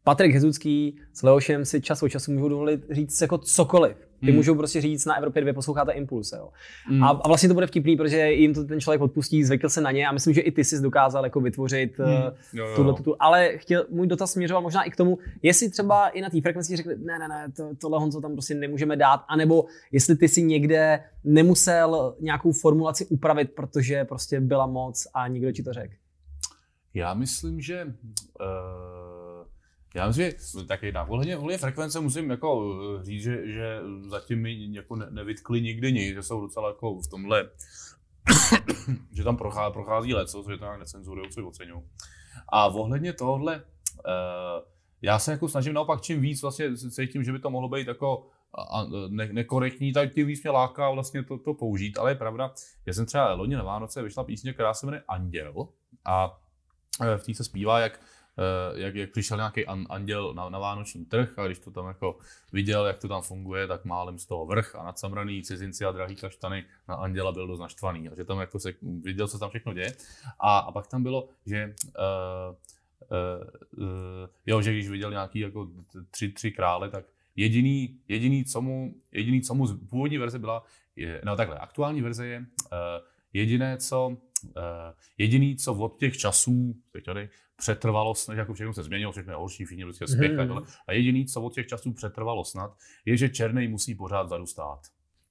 Patrik Hezucký s Leošem si čas od času můžou dovolit říct jako cokoliv. Ty mm. můžou prostě říct na Evropě 2 posloucháte Impuls. Jo. Mm. A, a, vlastně to bude vtipný, protože jim to ten člověk odpustí, zvykl se na ně a myslím, že i ty jsi dokázal jako vytvořit mm. tuhle tu. Ale chtěl, můj dotaz směřoval možná i k tomu, jestli třeba i na té frekvenci řekli, ne, ne, ne, to, tohle Honzo tam prostě nemůžeme dát, anebo jestli ty si někde nemusel nějakou formulaci upravit, protože prostě byla moc a nikdo ti to řekl. Já myslím, že uh já myslím, že tak jedna. Ohledně, ohledně frekvence musím jako eh, říct, že, že zatím mi jako ne, nevytkli nikdy nic, že jsou docela jako v tomhle, [coughs] že tam prochází, prochází leco, že to nějak necenzurují, což oceňují. A ohledně tohle, uh, já se jako snažím naopak čím víc vlastně cítím, že by to mohlo být jako a ne, nekorektní, tak tím víc mě láká vlastně to, to použít. Ale je pravda, já jsem třeba loni na Vánoce vyšla písně, která se jmenuje Anděl a eh, v té se zpívá, jak Eh, jak, jak přišel nějaký an, anděl na, na vánoční trh a když to tam jako viděl, jak to tam funguje, tak málem z toho vrch a nadsamraný cizinci a drahý kaštany na anděla byl dost naštvaný. A že tam jako se viděl, co tam všechno děje. A, a pak tam bylo, že uh, uh, uh, jo, že když viděl nějaký jako tři, tři krále, tak jediný, jediný, co mu, jediný, co mu z původní verze byla, je, no takhle, aktuální verze je uh, jediné, co Uh, jediný, co od těch časů, tady, přetrvalo snad, jako všechno se změnilo, všechno je horší, všichni prostě spěch, mm. a jediný, co od těch časů přetrvalo snad, je, že černý musí pořád zadu stát.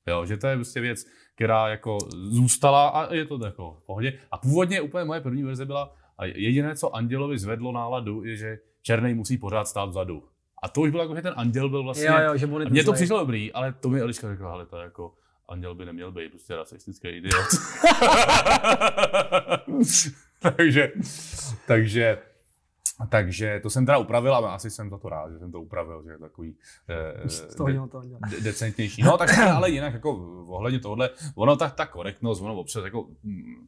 Jo, že to je prostě věc, která jako zůstala a je to jako v pohodě. A původně úplně moje první verze byla, a jediné, co Andělovi zvedlo náladu, je, že černý musí pořád stát vzadu. A to už bylo jako, že ten anděl byl vlastně... Jo, jo, že mně to přišlo dobrý, ale to mi Eliška řekla, ale to jako anděl by neměl být prostě rasistický idiot. [laughs] [laughs] [laughs] takže, takže, takže to jsem teda upravil a asi jsem za to rád, že jsem to upravil, že je takový eh, de, de, decentnější. No tak ale jinak jako ohledně tohle, ono ta, ta korektnost, ono občas jako hm,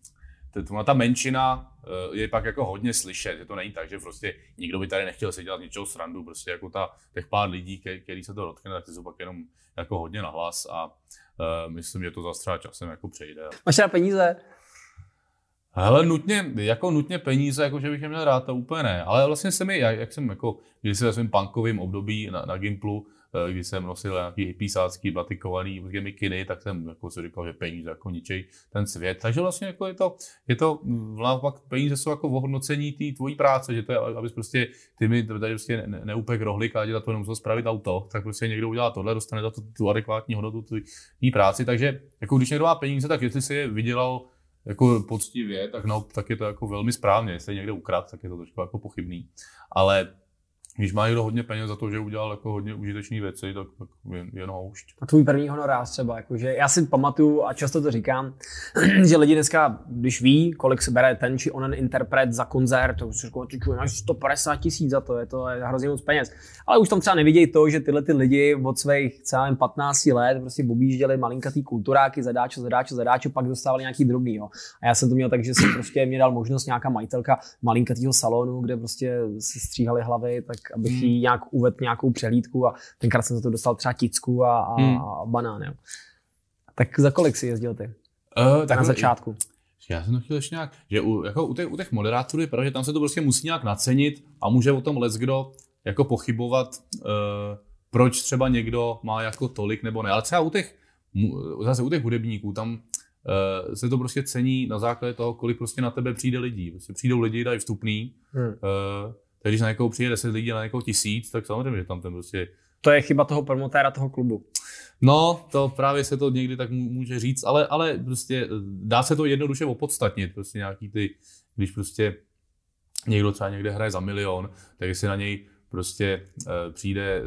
ona ta menšina eh, je pak jako hodně slyšet, že to není tak, že prostě nikdo by tady nechtěl si dělat něčeho srandu, prostě jako ta, těch pár lidí, který se to dotkne, tak ty jsou pak jenom jako hodně nahlas a uh, myslím, že to zase třeba časem jako přejde. Máš teda peníze? Hele, nutně, jako nutně peníze, jako že bych je měl rád, to úplně ne. Ale vlastně se mi, jak, jak jsem jako, když se ve svém punkovém období na, na Gimplu, Eh, když jsem nosil nějaký hypísácký batikovaný mikiny, tak jsem jako si říkal, že peníze jako ničej ten svět. Takže vlastně jako je to, je to naopak peníze jsou jako ohodnocení té tvojí práce, že to je, abys prostě ty mi tady prostě ne, neupek rohlík a dělat to nemusel spravit auto, tak prostě někdo udělá tohle, dostane za to tu adekvátní hodnotu tvojí práci. Takže jako když někdo má peníze, tak jestli si je vydělal jako poctivě, tak, no, tak je to jako velmi správně. Jestli je někde ukrad, tak je to trošku jako pochybný. Ale když má někdo hodně peněz za to, že udělal jako hodně užitečné věci, tak, tak jen, jen houšť. A tvůj první honorář třeba, jakože já si pamatuju a často to říkám, [clears throat] že lidi dneska, když ví, kolik se bere ten či onen interpret za koncert, to už říkají, ty máš 150 tisíc za to, je to je hrozně moc peněz. Ale už tam třeba nevidějí to, že tyhle ty lidi od svých celém 15 let prostě objížděli malinkatý kulturáky, zadáče, zadáče, zadáče, pak dostávali nějaký drobný. Jo. A já jsem to měl tak, že jsem prostě mě dal možnost nějaká majitelka malinkatýho salonu, kde prostě si stříhali hlavy, tak abych hmm. jí nějak uvedl nějakou přehlídku a tenkrát jsem za to dostal třeba ticku a, a, hmm. a banán. Jo. Tak za kolik si jezdil ty? Uh, tak na začátku. Já jsem to chtěl ještě nějak, že u, jako u, těch, u těch moderátorů je pravda, že tam se to prostě musí nějak nacenit a může o tom les kdo jako pochybovat, uh, proč třeba někdo má jako tolik nebo ne. Ale třeba u těch, zase u těch hudebníků, tam uh, se to prostě cení na základě toho, kolik prostě na tebe přijde lidí. Prostě přijdou lidi, dají vstupný, hmm. uh, takže když na někoho přijde 10 lidí na někoho tisíc, tak samozřejmě, že tam ten prostě... To je chyba toho promotéra toho klubu. No, to právě se to někdy tak může říct, ale, ale prostě eh, dá se to jednoduše opodstatnit. Prostě nějaký ty, když prostě někdo třeba někde hraje za milion, tak jestli na něj prostě e, přijde eh,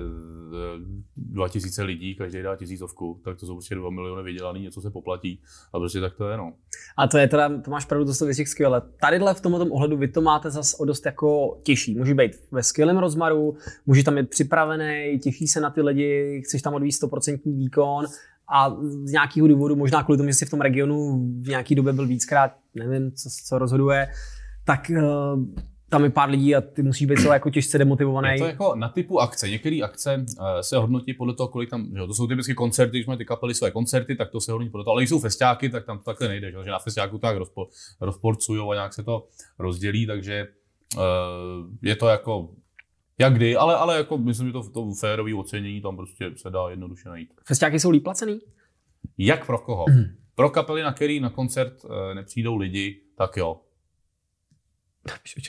2000 lidí, každý dá tisícovku, tak to jsou prostě 2 miliony vydělaný, něco se poplatí a prostě tak to je, no. A to je teda, to máš pravdu, to jsou skvěle. Tadyhle v tomto ohledu vy to máte zase o dost jako těžší. Může být ve skvělém rozmaru, může tam být připravený, těší se na ty lidi, chceš tam odvíjet 100% výkon, a z nějakého důvodu, možná kvůli tomu, že jsi v tom regionu v nějaký době byl víckrát, nevím, co, co rozhoduje, tak uh, tam je pár lidí a ty musíš být celé jako těžce demotivovaný. Je to jako na typu akce. Některé akce uh, se hodnotí podle toho, kolik tam, že to jsou typicky koncerty, když mají ty kapely své koncerty, tak to se hodnotí podle toho. Ale když jsou festiáky, tak tam to takhle nejde, že, že na festiáku tak rozpo, rozporcují a nějak se to rozdělí, takže uh, je to jako jak kdy, ale, ale jako myslím, že to, to férové ocenění tam prostě se dá jednoduše najít. Festiáky jsou líp placený? Jak pro koho? Mm. Pro kapely, na který na koncert uh, nepřijdou lidi, tak jo.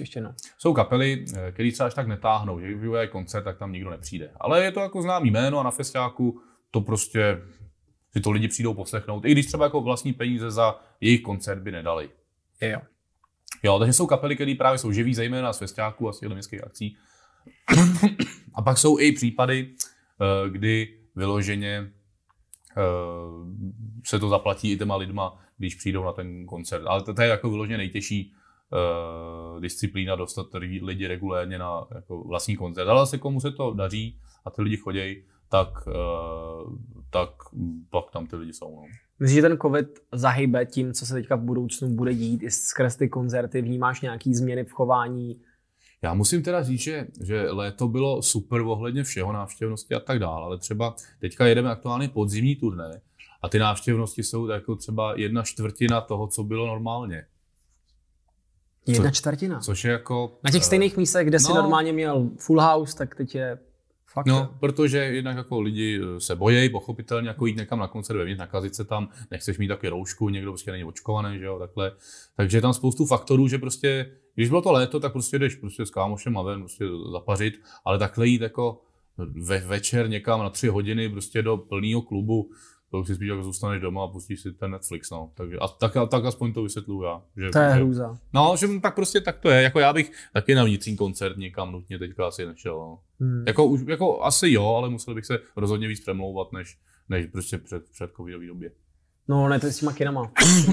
Ještě no. Jsou kapely, eh, které třeba až tak netáhnou, že když je koncert, tak tam nikdo nepřijde. Ale je to jako známý jméno a na festiáku to prostě si to lidi přijdou poslechnout, i když třeba jako vlastní peníze za jejich koncert by nedali. Jo. Jo, takže jsou kapely, které právě jsou živí, zejména z festiáků a z městských akcí. a pak jsou i případy, eh, kdy vyloženě eh, se to zaplatí i těma lidma, když přijdou na ten koncert. Ale to je jako vyloženě nejtěžší uh, disciplína dostat lidi regulérně na jako vlastní koncert. Ale se komu se to daří a ty lidi chodí, tak, uh, tak pak tam ty lidi jsou. No. Myslíš, že ten covid zahybe tím, co se teďka v budoucnu bude dít i skrz ty koncerty? Vnímáš nějaký změny v chování? Já musím teda říct, že, že léto bylo super ohledně všeho, návštěvnosti a tak dále, ale třeba teďka jedeme aktuálně podzimní turné a ty návštěvnosti jsou jako třeba jedna čtvrtina toho, co bylo normálně. Jedna Co, čtvrtina. Což je jako... Na těch stejných místech, kde no, si normálně měl full house, tak teď je fakt... No, protože jednak jako lidi eh, se bojí, pochopitelně, jako jít někam na koncert vevnitř, nakazit se tam, nechceš mít taky roušku, někdo prostě není očkovaný, že jo, takhle. Takže je tam spoustu faktorů, že prostě, když bylo to léto, tak prostě jdeš prostě s kámošem a ven prostě zapařit, ale takhle jít jako ve, večer někam na tři hodiny prostě do plného klubu, to už si spíš jako zůstaneš doma a pustíš si ten Netflix, no. Takže, a tak, a tak aspoň to vysvětluju já. Že, to je že, hrůza. No, že tak prostě tak to je. Jako já bych taky na vnitřní koncert někam nutně teďka asi nešel. No. Hmm. Jako, už, jako asi jo, ale musel bych se rozhodně víc přemlouvat, než, než prostě před, před covidový době. No, ne, to je s těma kinama.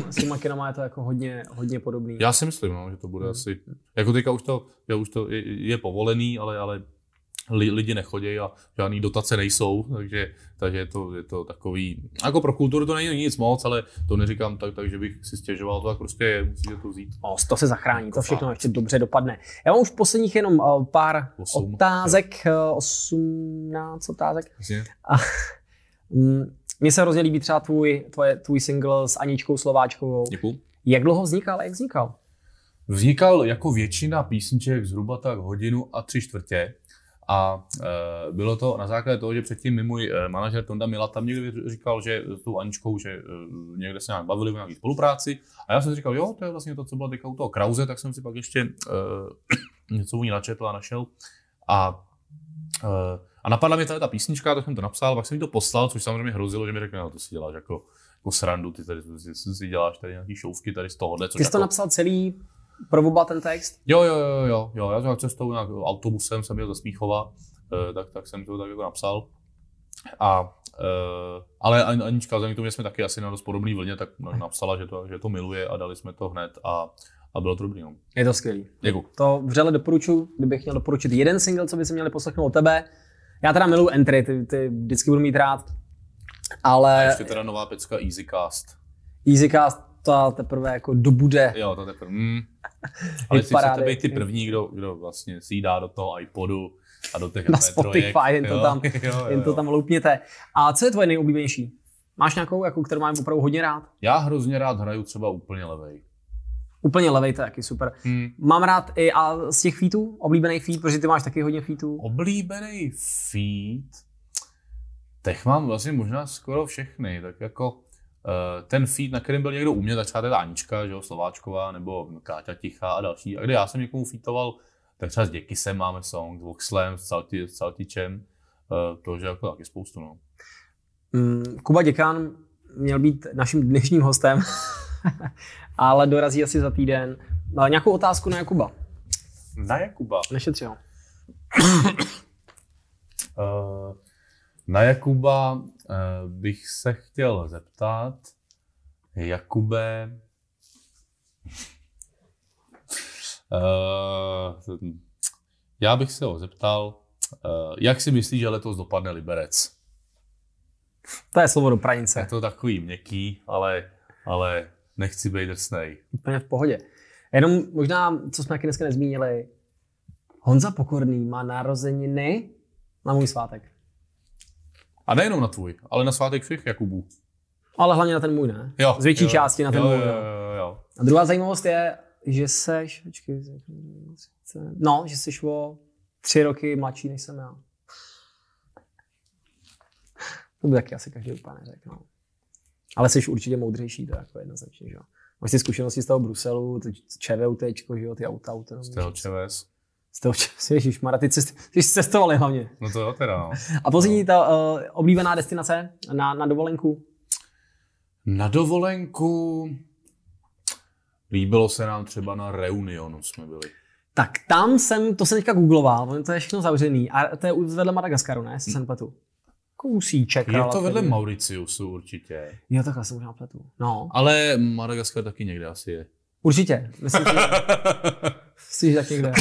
s těma kinama je to jako hodně, hodně podobný. Já si myslím, no, že to bude hmm. asi, jako teďka už to, je, už to je, je povolený, ale, ale lidi nechodí a žádný dotace nejsou, takže, takže je, to, je to takový, jako pro kulturu to není nic moc, ale to neříkám tak, tak že bych si stěžoval, to tak prostě je, musíte to vzít. O, to se zachrání, jako to všechno fakt. ještě dobře dopadne. Já mám už posledních jenom uh, pár Osm, otázek, uh, 18 otázek. A, mm, mně se hrozně líbí třeba tvůj, tvoje, tvůj single s Aničkou Slováčkovou. Děkuju. Jak dlouho vznikal jak vznikal? Vznikal jako většina písniček zhruba tak hodinu a tři čtvrtě. A e, bylo to na základě toho, že předtím mi můj e, manažer Tonda Mila tam někdy říkal, že s tou Aničkou, že e, někde se nějak bavili v nějaké spolupráci. A já jsem si říkal, jo, to je vlastně to, co bylo teďka u toho Krause, tak jsem si pak ještě e, [clears throat] něco u ní načetl a našel. A, e, a napadla mi tady ta písnička, tak jsem to napsal, pak jsem mi to poslal, což samozřejmě hrozilo, že mi řekne, no to si děláš jako, jako srandu, ty tady si děláš tady nějaký šouvky tady z tohohle. Ty jsi jako, to napsal celý Probuba ten text? Jo, jo, jo, jo, jo. já jsem cestou nějak autobusem, jsem jel ze Smíchova, eh, tak, tak jsem to tak jako napsal. A, uh, ale Anička, k tomu, že jsme taky asi na dost podobný vlně, tak napsala, že to, že to miluje a dali jsme to hned a, a bylo to dobrý. No. Je to skvělý. Děkuji. To vřele doporučuji, kdybych měl doporučit jeden single, co by si měli poslechnout od tebe. Já teda miluji entry, ty, ty vždycky budu mít rád. Ale... A ještě teda nová pecka Easycast. Easycast, to teprve jako dobude. Jo, to teprve. Mm. Ale si chcete být ty první, kdo, kdo vlastně si dá do toho iPodu a do těch Na Spotify, jen to, tam, [laughs] jo, jo, jen to tam loupněte. A co je tvoje nejoblíbenější? Máš nějakou, jako, kterou mám opravdu hodně rád? Já hrozně rád hraju třeba úplně levej. Úplně levej, to je taky super. Hmm. Mám rád i a z těch featů, oblíbený feat, protože ty máš taky hodně featů. Oblíbený feat? Těch mám vlastně možná skoro všechny, tak jako ten feed, na kterém byl někdo u mě, tak třeba teda Anička, že jo, Slováčková, nebo Káťa Tichá a další. A kde já jsem někomu featoval, tak třeba s Děkisem máme song, s Voxlem, s, Salti, s Saltičem, eh, to, že jako taky spoustu, no. Mm, Kuba Děkán měl být naším dnešním hostem, [laughs] ale dorazí asi za týden. Ale nějakou otázku na Jakuba? Na Jakuba? Nešetři ho. uh, na Jakuba uh, bych se chtěl zeptat, Jakube, uh, já bych se ho zeptal, uh, jak si myslíš, že letos dopadne Liberec? To je slovo do pranice. Je to takový měkký, ale, ale nechci být drsnej. Úplně v pohodě. Jenom možná, co jsme taky dneska nezmínili, Honza Pokorný má narozeniny na můj svátek. A nejenom na tvůj, ale na svátek všech Jakubů. Ale hlavně na ten můj, ne? Jo, Z větší jo, části na ten jo, můj. Jo, jo. jo, jo. A druhá zajímavost je, že seš, počkej, no, že jsi o tři roky mladší, než jsem já. To by taky asi každý úplně neřekl. No. Ale jsi určitě moudřejší, to je jako jednoznačně, že jo. Máš ty zkušenosti z toho Bruselu, to ČVUT, že jo, ty auta, autonomní. Z toho ČVS. Z toho ČVS, [laughs] ježišmara, ty, cest, ty jsi cestovali hlavně. No to jo teda, no. A poslední ta uh, oblíbená destinace na, na dovolenku? Na dovolenku líbilo se nám třeba na Reunionu jsme byli. Tak tam jsem, to jsem teďka googloval, on to je všechno zavřený. A to je vedle Madagaskaru, ne? Si jsem pletu. Kousíček. Je to vedle Mauriciusu určitě. Jo, takhle jsem možná pletu. No, Ale Madagaskar taky někde asi je. určitě. Myslím, že, [laughs] že tak někde.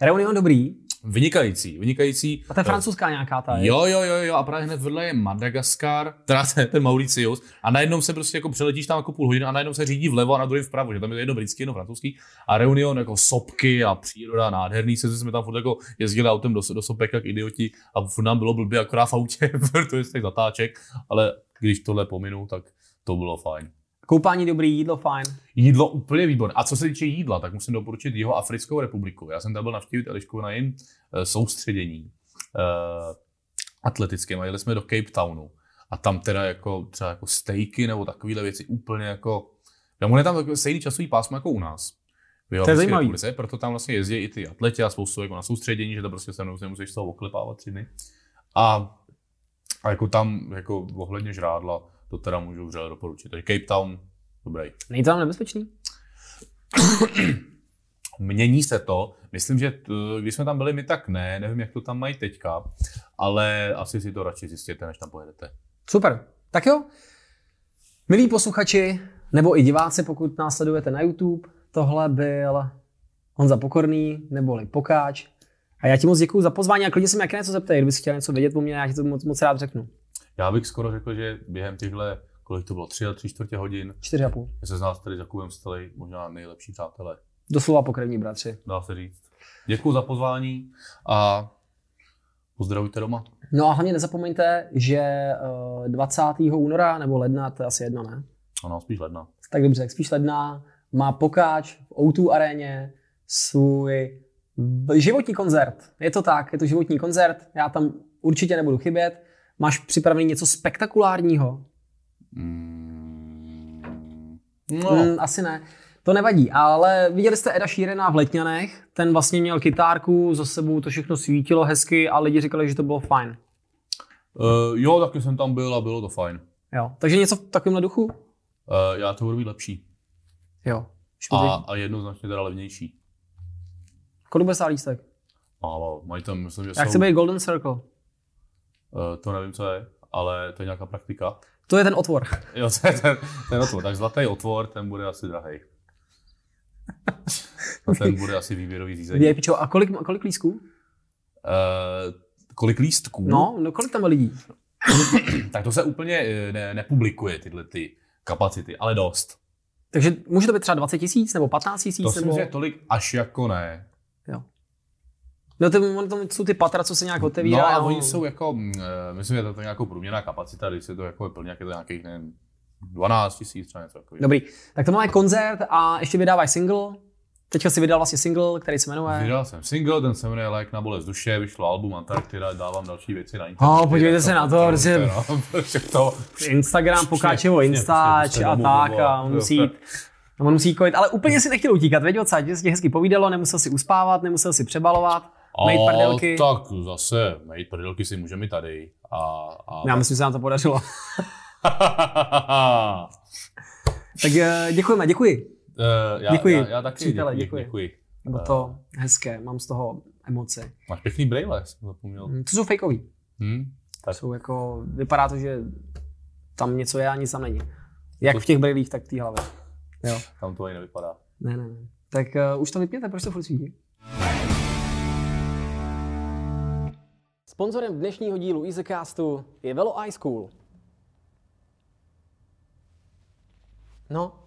Reunion dobrý. Vynikající, vynikající. A to je francouzská nějaká ta. je? Jo, jo, jo, jo, a právě hned vedle je Madagaskar, teda [laughs] ten, ten Mauricius, a najednou se prostě jako přeletíš tam jako půl hodiny a najednou se řídí vlevo a na druhém vpravo, že tam je jedno britský, jedno francouzský a Reunion jako sopky a příroda nádherný, se jsme tam furt jako jezdili autem do, do sopek jak idioti a furt nám bylo blbě akorát v autě, [laughs] protože z těch zatáček, ale když tohle pominu, tak to bylo fajn. Koupání dobrý, jídlo fajn. Jídlo úplně výborné. A co se týče jídla, tak musím doporučit jeho Africkou republiku. Já jsem tam byl navštívit Elišku na jejím eh, soustředění uh, atletickém a jeli jsme do Cape Townu. A tam teda jako třeba jako stejky nebo takovéhle věci úplně jako... Já mu je tam stejný časový pásmo jako u nás. To je zajímavý. republice, proto tam vlastně jezdí i ty atleti a spoustu jako na soustředění, že to prostě se mnou nemusíš z toho oklepávat tři dny. A, a jako tam jako ohledně žrádla, to teda můžu vřele doporučit. Takže Cape Town, dobrý. Není to tam nebezpečný? [clears throat] Mění se to. Myslím, že t, když jsme tam byli my, tak ne. Nevím, jak to tam mají teďka. Ale asi si to radši zjistěte, než tam pojedete. Super. Tak jo. Milí posluchači, nebo i diváci, pokud nás sledujete na YouTube, tohle byl Honza Pokorný, neboli Pokáč. A já ti moc děkuji za pozvání a klidně se mi jaké něco zeptej, kdybys chtěl něco vědět po mně, já ti to moc, moc rád řeknu. Já bych skoro řekl, že během těchhle, kolik to bylo, tři a tři čtvrtě hodin, Čtyři a půl. se z nás tady s Jakubem stali možná nejlepší přátelé. Doslova pokrevní bratři. Dá se říct. Děkuji za pozvání a pozdravujte doma. No a hlavně nezapomeňte, že eh, 20. února nebo ledna, to je asi jedno, ne? Ano, spíš ledna. Tak dobře, spíš ledna, má Pokáč v O2 aréně svůj životní koncert. Je to tak, je to životní koncert, já tam určitě nebudu chybět. Máš připravený něco spektakulárního? Mm, No. Mm, asi ne. To nevadí, ale viděli jste Eda Sheerana v Letňanech, ten vlastně měl kytárku, za sebou to všechno svítilo hezky a lidi říkali, že to bylo fajn. uh, jo, taky jsem tam byl a bylo to fajn. Jo. Takže něco v takovémhle duchu? Uh, já to budu mít lepší. Jo. A, a jednoznačně teda levnější. Kolik bude stát lístek? Ale mají tam, myslím, že Já jsou... chci být Golden Circle. Uh, to nevím, co je, ale to je nějaká praktika. To je ten otvor. [laughs] Jo, to je ten, ten otvor. Tak zlatý otvor, ten bude asi drahý. A ten bude asi výběrový řízení. VIP, a kolik, kolik lístků? Uh, kolik lístků? No, no kolik tam je lidí? [clears throat] Tak to se úplně eh, ne, nepublikuje, tyhle ty kapacity, ale dost. Takže může to být třeba 20 tisíc nebo 15 To tisíc? si Nebo... myslím, že tolik až jako ne. Jo. No to, ono to jsou ty patra, co se nějak otevírá. No a jo. oni jsou jako, mm, eh, myslím, že to je nějakou průměrná kapacita, když se to jako je plně, jak je to nějakých, nevím, 12 tisíc, třeba něco takového. Dobrý. Tak to máme koncert a ještě vydávají single. Teďka si vydal vlastně single, který se jmenuje... Vydal jsem single, ten se jmenuje Lék na bolest duše, vyšlo album Antarktida, dávám další věci na internet. Oh, podívejte se na to, prostě- No, [laughs] prostě to. Instagram, Pokáčevo Instač přesně, a tak a on musí jít. On musí jít kojit, ale úplně si nechtěl utíkat, že se ti hezky povídalo, nemusel si uspávat, nemusel si přebalovat, A prdelky. Tak zase, mít prdelky si můžeme tady. A, a Já myslím, že se nám to podařilo. [laughs] Tak eh, děkujeme, děkuji. Eh, já, Děkuji, Já, já taky přítele, děkuji. děkuji. děkuji. Bylo to hezké, mám z toho emoce. Máš pěkný brejle, jsem zapomněl. Hm, To jsou fakeový. Hm? Tak Jsou jako, vypadá to, že tam něco je a nic tam není. Jak v těch brýlích, tak v té hlavě. Jo. tam to ani nevypadá. Ne, ne, ne. Tak uh, už to vypněte, proč to furt svítí? Sponzorem dnešního dílu Easycastu je Velo iSchool. No,